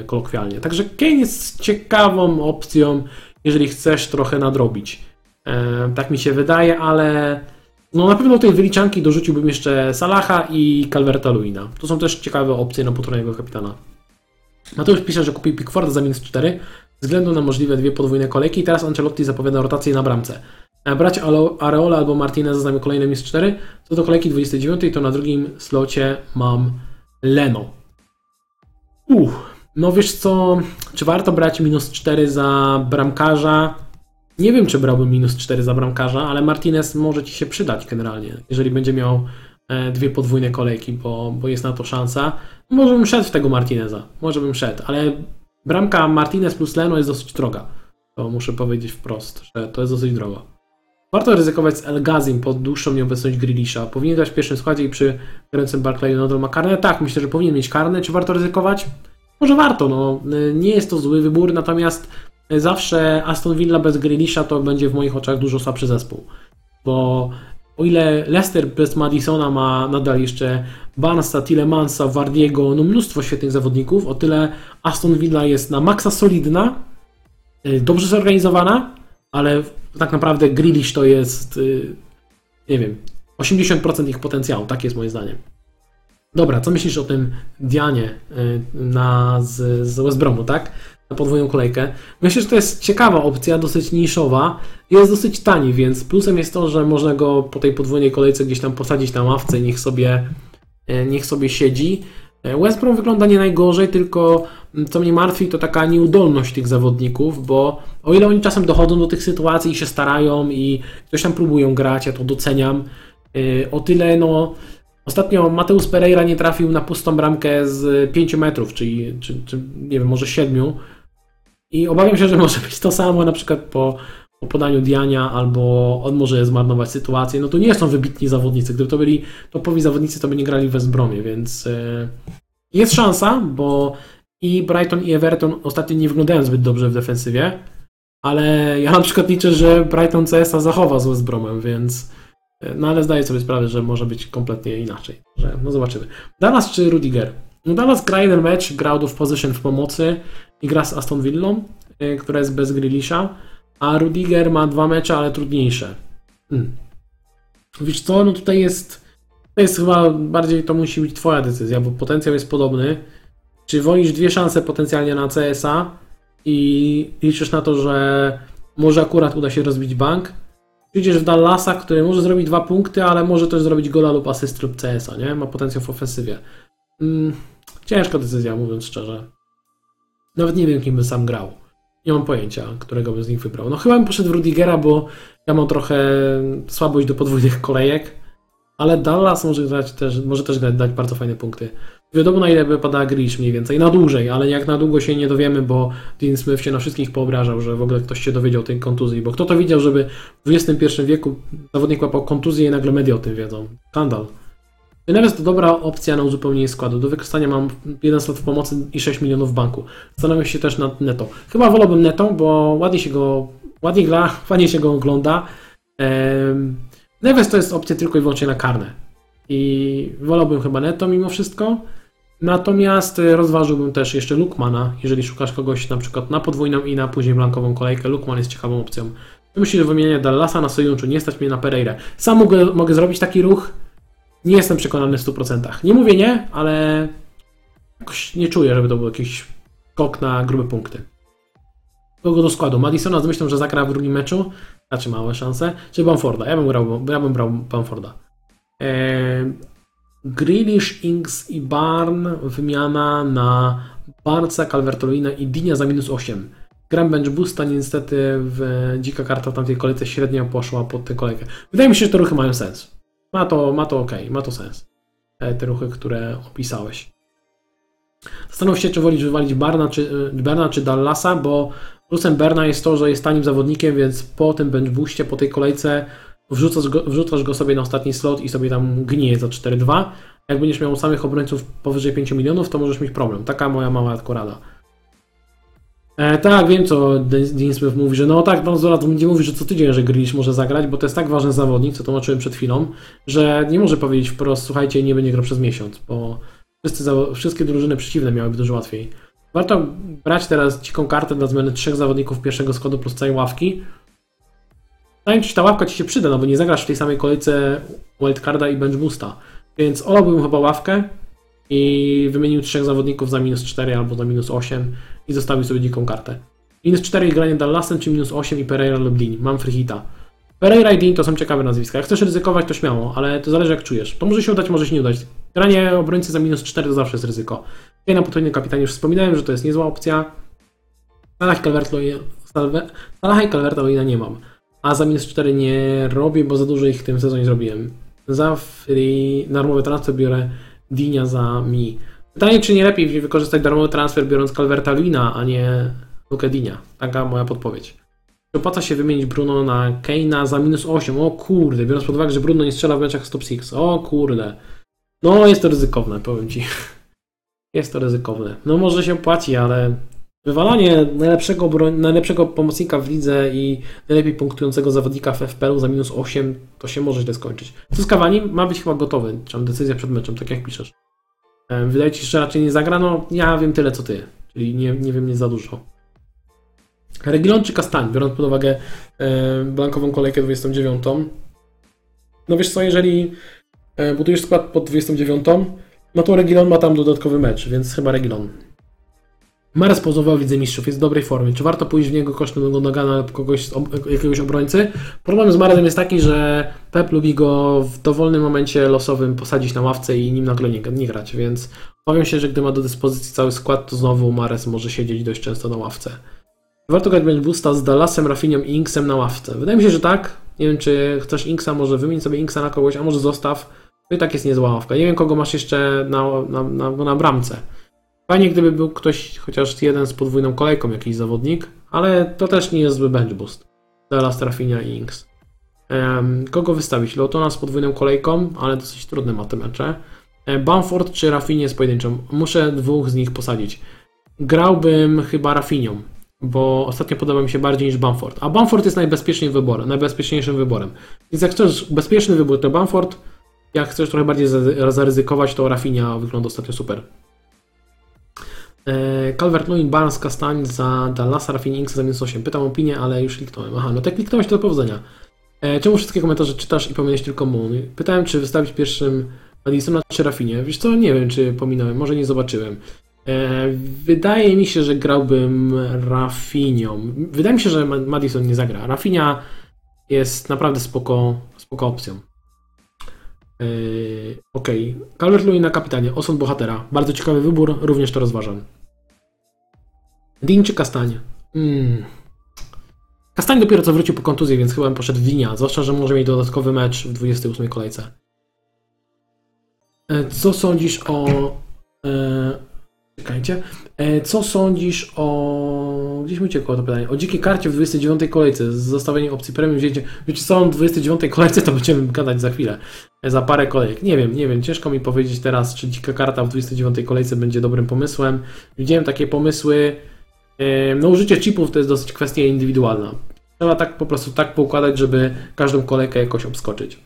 kolokwialnie. Także Kane jest ciekawą opcją, jeżeli chcesz trochę nadrobić. E, tak mi się wydaje, ale no na pewno do tej wyliczanki dorzuciłbym jeszcze Salaha i Calverta Luina. To są też ciekawe opcje na potrójnego kapitana. Mateusz pisze, że kupił Pickforda za minus 4 ze względu na możliwe dwie podwójne kolejki i teraz Ancelotti zapowiada rotację na bramce. Brać Areola albo Martinez za kolejne minus 4. Co do kolejki 29, to na drugim slocie mam Leno. Uff, no wiesz co, czy warto brać minus 4 za bramkarza? Nie wiem, czy brałbym minus 4 za bramkarza, ale Martinez może ci się przydać generalnie, jeżeli będzie miał e, dwie podwójne kolejki, bo, bo jest na to szansa. Może bym szedł w tego Martineza, może bym szedł, ale bramka Martinez plus Leno jest dosyć droga. To muszę powiedzieć wprost, że to jest dosyć drogo. Warto ryzykować z El Gazim pod dłuższą nieobecność Grilisza. Powinien grać w pierwszym składzie i przy grającym Barclayu nadal ma karne? Tak, myślę, że powinien mieć karne. Czy warto ryzykować? Może warto, no. Nie jest to zły wybór, natomiast zawsze Aston Villa bez Grealisha to będzie w moich oczach dużo słabszy zespół. Bo o ile Leicester bez Madisona ma nadal jeszcze Barnesa, Tillemansa, Wardiego, no mnóstwo świetnych zawodników, o tyle Aston Villa jest na maksa solidna, y, dobrze zorganizowana, ale tak naprawdę Grealish to jest, y, nie wiem, 80% ich potencjału, tak jest moje zdanie. Dobra, co myślisz o tym Dianie y, na, z, z West Bromu, tak? Na podwójną kolejkę. Myślę, że to jest ciekawa opcja, dosyć niszowa. Jest dosyć tani, więc plusem jest to, że można go po tej podwójnej kolejce gdzieś tam posadzić na ławce niech sobie, y, niech sobie siedzi. West Brom wygląda nie najgorzej, tylko co mnie martwi, to taka nieudolność tych zawodników, bo o ile oni czasem dochodzą do tych sytuacji i się starają i coś tam próbują grać, ja to doceniam, o tyle no Ostatnio Mateusz Pereira nie trafił na pustą bramkę z 5 metrów, czyli czy, czy, nie wiem, może 7. I obawiam się, że może być to samo na przykład po, po podaniu Diania, albo on może zmarnować sytuację. No to nie są wybitni zawodnicy. Gdyby to byli topowi zawodnicy, to by nie grali w West Bromie, więc yy, jest szansa, bo i Brighton i Everton ostatnio nie wyglądają zbyt dobrze w defensywie, ale ja na przykład liczę, że Brighton CSA zachowa z West Bromem, więc no ale zdaję sobie sprawę, że może być kompletnie inaczej. Że, no zobaczymy. Dallas czy Rudiger? No Dallas gra jeden mecz, gra out of position w pomocy i gra z Aston Villą, y, która jest bez Grealisha, a Rudiger ma dwa mecze, ale trudniejsze. Hmm. Wiesz co, no tutaj jest, to jest chyba bardziej to musi być twoja decyzja, bo potencjał jest podobny. Czy wolisz dwie szanse potencjalnie na CSA i liczysz na to, że może akurat uda się rozbić bank, Idziesz w Dallasa, który może zrobić dwa punkty, ale może też zrobić gola lub asyst lub CS-a, nie? Ma potencjał w ofensywie. Mm, ciężka decyzja, mówiąc szczerze. Nawet nie wiem, kim by sam grał. Nie mam pojęcia, którego by z nich wybrał. No chyba bym poszedł w Rudigera, bo ja mam trochę słabość do podwójnych kolejek, ale Dallas może, dać też, może też dać bardzo fajne punkty. Wiadomo na ile wypada Grish mniej więcej, na dłużej, ale jak na długo się nie dowiemy, bo Dean Smith się na wszystkich poobrażał, że w ogóle ktoś się dowiedział tej kontuzji, bo kto to widział, żeby w XXI wieku zawodnik łapał kontuzję i nagle media o tym wiedzą. Skandal. Nawet to dobra opcja na uzupełnienie składu. Do wykorzystania mam jeden slot w pomocy i 6 milionów w banku. Zastanawiam się też nad Neto. Chyba wolałbym Neto, bo ładnie się go, ładnie gra, ładnie się go ogląda. Ehm, Neves to jest opcja tylko i wyłącznie na karne. I wolałbym chyba Neto mimo wszystko. Natomiast e, rozważyłbym też jeszcze Lukmana, jeżeli szukasz kogoś na przykład na podwójną i na później blankową kolejkę. Lukman jest ciekawą opcją. Myślę, że wymienienie Dallasa na Sojunczu nie stać mnie na Pereira. Sam mogę, mogę zrobić taki ruch. Nie jestem przekonany w 100%. Nie mówię nie, ale jakoś nie czuję, żeby to był jakiś skok na grube punkty. Kogo do składu? Madisona z myślą, że zagra w drugim meczu, raczej małe szanse, czy Bamforda? Ja bym, brał, ja bym brał Bamforda. Eee, Grealish, Ings i Barn wymiana na Barca, Calvertolina i Dinia za minus 8. Gram bench boosta, niestety w dzika karta w tamtej kolejce średnio poszła pod tę kolejkę. Wydaje mi się, że te ruchy mają sens. Ma to, ma to ok, ma to sens. E, te ruchy, które opisałeś. Zastanów się, czy wolisz wywalić Barna czy, e, Berna czy Dallasa, bo plusem Berna jest to, że jest tanim zawodnikiem, więc po tym bench boostie, po tej kolejce wrzucasz go, wrzucasz go sobie na ostatni slot i sobie tam gnije za 4-2. Jak będziesz miał samych obrońców powyżej 5 milionów, to możesz mieć problem. Taka moja mała rada. E, tak, wiem co Dean Smith mówi, że no tak, pan Zola będzie mówić, że co tydzień, że Grealish może zagrać, bo to jest tak ważny zawodnik, co tłumaczyłem przed chwilą, że nie może powiedzieć wprost, słuchajcie, nie będzie grał przez miesiąc, bo wszyscy, wszystkie drużyny przeciwne miałyby dużo łatwiej. Warto brać teraz dziką kartę dla zmiany trzech zawodników pierwszego składu plus całej ławki, Zanim ci ta ławka ci się przyda, no bo nie zagrasz w tej samej kolejce wildcarda i bench boosta. Więc olałbym chyba ławkę i wymienił trzech zawodników za minus 4 albo za minus 8 i zostawił sobie dziką kartę. Minus 4 i granie Dallasem, czy minus 8 i Pereira lub Dean. Mam free hita. Pereira i Dean to są ciekawe nazwiska. Jak chcesz ryzykować, to śmiało, ale to zależy jak czujesz. To może się udać, może się nie udać. Granie obrońcy za minus 4 to zawsze jest ryzyko. Ja na potrójnym kapitanie już wspominałem, że to jest niezła opcja. Salah i Calvert-Lewina nie mam a za minus 4 nie robię, bo za dużo ich w tym sezonie zrobiłem. Za free, darmowy transfer biorę Dinia za mi. Pytanie, czy nie lepiej wykorzystać darmowy transfer biorąc Calverta Luina, a nie Luke Dinia. Taka moja podpowiedź. Czy opłaca się wymienić Bruno na Keina za minus 8? O kurde, biorąc pod uwagę, że Bruno nie strzela w meczach stop 6. O kurde. No jest to ryzykowne, powiem Ci. Jest to ryzykowne. No może się opłaci, ale Wywalanie najlepszego, broń, najlepszego pomocnika w lidze i najlepiej punktującego zawodnika w FPL za minus 8 to się może źle skończyć. Cavani? Ma być chyba gotowy, czy decyzja przed meczem, tak jak piszesz. Wydaje ci się, że raczej nie zagra? No ja wiem tyle co ty, czyli nie, nie wiem nie za dużo. Regilon czy Kastań, biorąc pod uwagę blankową kolejkę 29. No wiesz co, jeżeli budujesz skład pod 29, no to Regilon ma tam dodatkowy mecz, więc chyba Regilon. Mares pozował widzę mistrzów, jest w dobrej formie. Czy warto pójść w niego kosztem Gunogana lub kogoś, jakiegoś obrońcy? Problem z Maresem jest taki, że Pep lubi go w dowolnym momencie losowym posadzić na ławce i nim nagle nie, nie grać, więc obawiam się, że gdy ma do dyspozycji cały skład, to znowu Mares może siedzieć dość często na ławce. Warto grać będzie boosta z Dallasem, Rafinią i Inksem na ławce. Wydaje mi się, że tak. Nie wiem, czy chcesz Inksa, może wymień sobie Inksa na kogoś, a może zostaw. To i tak jest niezła ławka. Nie wiem, kogo masz jeszcze na, na, na, na bramce. Fajnie, gdyby był ktoś, chociaż jeden z podwójną kolejką, jakiś zawodnik, ale to też nie jest zły bench boost. Dallas, Rafinha i Inks. Kogo wystawić? Lotona z podwójną kolejką, ale dosyć trudne ma te mecze. E, Bamford czy Rafinha z pojedynczą? Muszę dwóch z nich posadzić. Grałbym chyba Rafinią, bo ostatnio podoba mi się bardziej niż Bamford. A Bamford jest najbezpieczniejszym wyborem, najbezpieczniejszym wyborem. Więc jak chcesz bezpieczny wybór, to Bamford. Jak chcesz trochę bardziej za- zaryzykować, to Rafinha wygląda ostatnio super. E, Calvert-Lewin, Barnes, Kastań za Dallasa, Inks za minus 8. Pytam opinię, ale już kliknąłem. Aha, no tak kliknąłeś, to do powodzenia. E, czemu wszystkie komentarze czytasz i pominąłeś tylko Moon? Pytałem, czy wystawić pierwszym Madisona czy Rafinie. Wiesz co, nie wiem, czy pominąłem, może nie zobaczyłem. E, wydaje mi się, że grałbym Rafinią. Wydaje mi się, że Ma- Madison nie zagra. Rafinia jest naprawdę spoko, spoko opcją. Okej. Calvert-Lewin na kapitanie. Osąd bohatera. Bardzo ciekawy wybór, również to rozważam. Dean czy Kastań? Mm. Kastań dopiero co wrócił po kontuzji, więc chyba bym poszedł w Winia. Zwłaszcza, że może mieć dodatkowy mecz w 28 kolejce. E, Co sądzisz o... E, czekajcie. E, co sądzisz o... Gdzieś mi uciekło to pytanie. O dzikiej karcie w 29 kolejce z zostawieniem opcji premium wzięcie. Wiecie co, w 29 kolejce to będziemy gadać za chwilę. E, Za parę kolejek. Nie wiem, nie wiem. Ciężko mi powiedzieć teraz, czy dzika karta w 29 kolejce będzie dobrym pomysłem. Widziałem takie pomysły. E, No użycie chipów to jest dosyć kwestia indywidualna. Trzeba tak po prostu tak poukładać, żeby każdą kolejkę jakoś obskoczyć.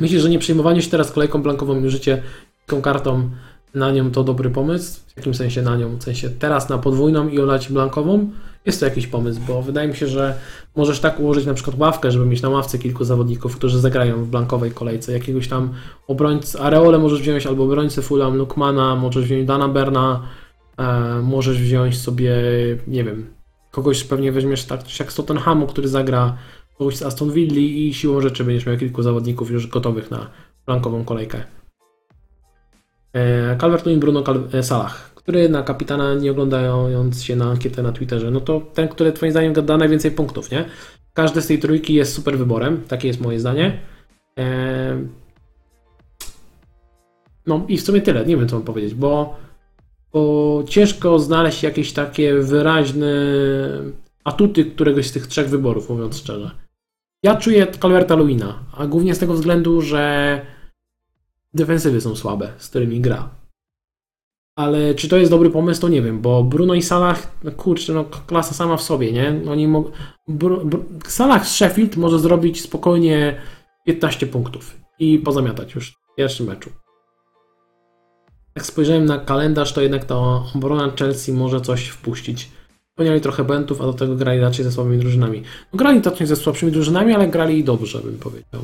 Myślę, że nie przejmowanie się teraz kolejką blankową i użycie tą kartą na nią to dobry pomysł. W jakim sensie na nią? W sensie teraz na podwójną i olać blankową? Jest to jakiś pomysł, bo wydaje mi się, że możesz tak ułożyć na przykład ławkę, żeby mieć na ławce kilku zawodników, którzy zagrają w blankowej kolejce. Jakiegoś tam obrońcę, Areole możesz wziąć albo obrońcę Fulham, Lukmana, możesz wziąć Dana Berna, możesz wziąć sobie, nie wiem, kogoś pewnie weźmiesz tak jak z Tottenhamu, który zagra, kogoś z Aston Villa i siłą rzeczy będziesz miał kilku zawodników już gotowych na blankową kolejkę. E, Calvert-Lewin, Bruno Cal- e, Salah, który na kapitana nie oglądając się na ankietę na Twitterze, no to ten, który twoim zdaniem da najwięcej punktów, nie? Każdy z tej trójki jest super wyborem, takie jest moje zdanie. E, No i w sumie tyle, nie wiem co mam powiedzieć, bo, bo ciężko znaleźć jakieś takie wyraźne atuty któregoś z tych trzech wyborów, mówiąc szczerze. Ja czuję Calverta Lewina, a głównie z tego względu, że defensywy są słabe, z którymi gra. Ale czy to jest dobry pomysł, to nie wiem, bo Bruno i Salah, no kurczę, no klasa sama w sobie, nie? Oni mo- Bru- Bru- Salah z Sheffield może zrobić spokojnie 15 punktów i pozamiatać już w pierwszym meczu. Jak spojrzałem na kalendarz, to jednak ta obrona Chelsea może coś wpuścić. Ponieważ trochę bentów, a do tego grali raczej ze słabymi drużynami. No, grali tocznie ze słabszymi drużynami, ale grali dobrze, bym powiedział.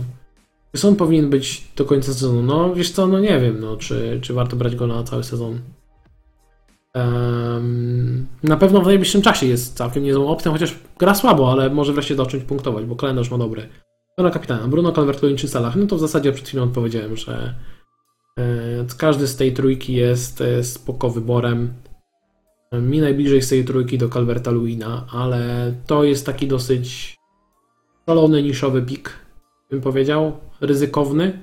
Czy Son powinien być do końca sezonu? No wiesz co, no nie wiem, no, czy, czy warto brać go na cały sezon. Em, na pewno w najbliższym czasie jest całkiem niezłą opcją, chociaż gra słabo, ale może wreszcie zacząć punktować, bo kalendarz ma dobry. To na kapitana. Bruno Calvert-Lewin czy Salah? No to w zasadzie przed chwilą odpowiedziałem, że każdy z tej trójki jest e, spoko wyborem. Mi najbliżej z tej trójki do Calverta Lewina, ale to jest taki dosyć szalony, niszowy pik, bym powiedział, ryzykowny.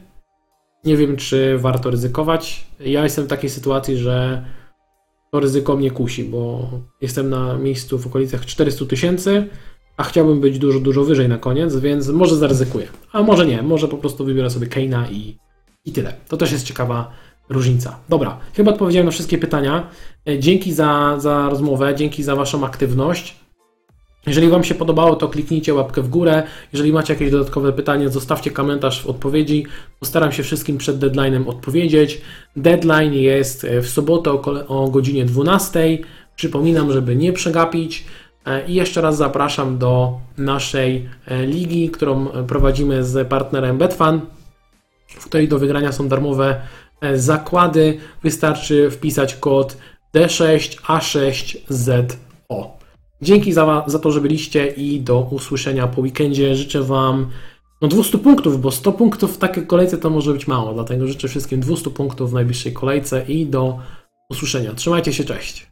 Nie wiem, czy warto ryzykować. Ja jestem w takiej sytuacji, że to ryzyko mnie kusi, bo jestem na miejscu w okolicach 400 tysięcy, a chciałbym być dużo, dużo wyżej na koniec, więc może zaryzykuję. A może nie, może po prostu wybiorę sobie Keina i, i tyle. To też jest ciekawa różnica. Dobra, chyba odpowiedziałem na wszystkie pytania. E, Dzięki za, za rozmowę, dzięki za Waszą aktywność. Jeżeli Wam się podobało, to kliknijcie łapkę w górę. Jeżeli macie jakieś dodatkowe pytanie, zostawcie komentarz w odpowiedzi. Postaram się wszystkim przed deadline'em odpowiedzieć. Deadline jest e, w sobotę o, godzinie 12. Przypominam, żeby nie przegapić. E, I jeszcze raz zapraszam do naszej ligi, którą prowadzimy z partnerem Betfan, w której do wygrania są darmowe e, zakłady. Wystarczy wpisać kod D6A6ZO. Dzięki za, za to, że byliście i do usłyszenia po weekendzie. Życzę Wam no 200 punktów, bo 100 punktów w takiej kolejce to może być mało, dlatego życzę wszystkim 200 punktów w najbliższej kolejce i do usłyszenia. Trzymajcie się, cześć.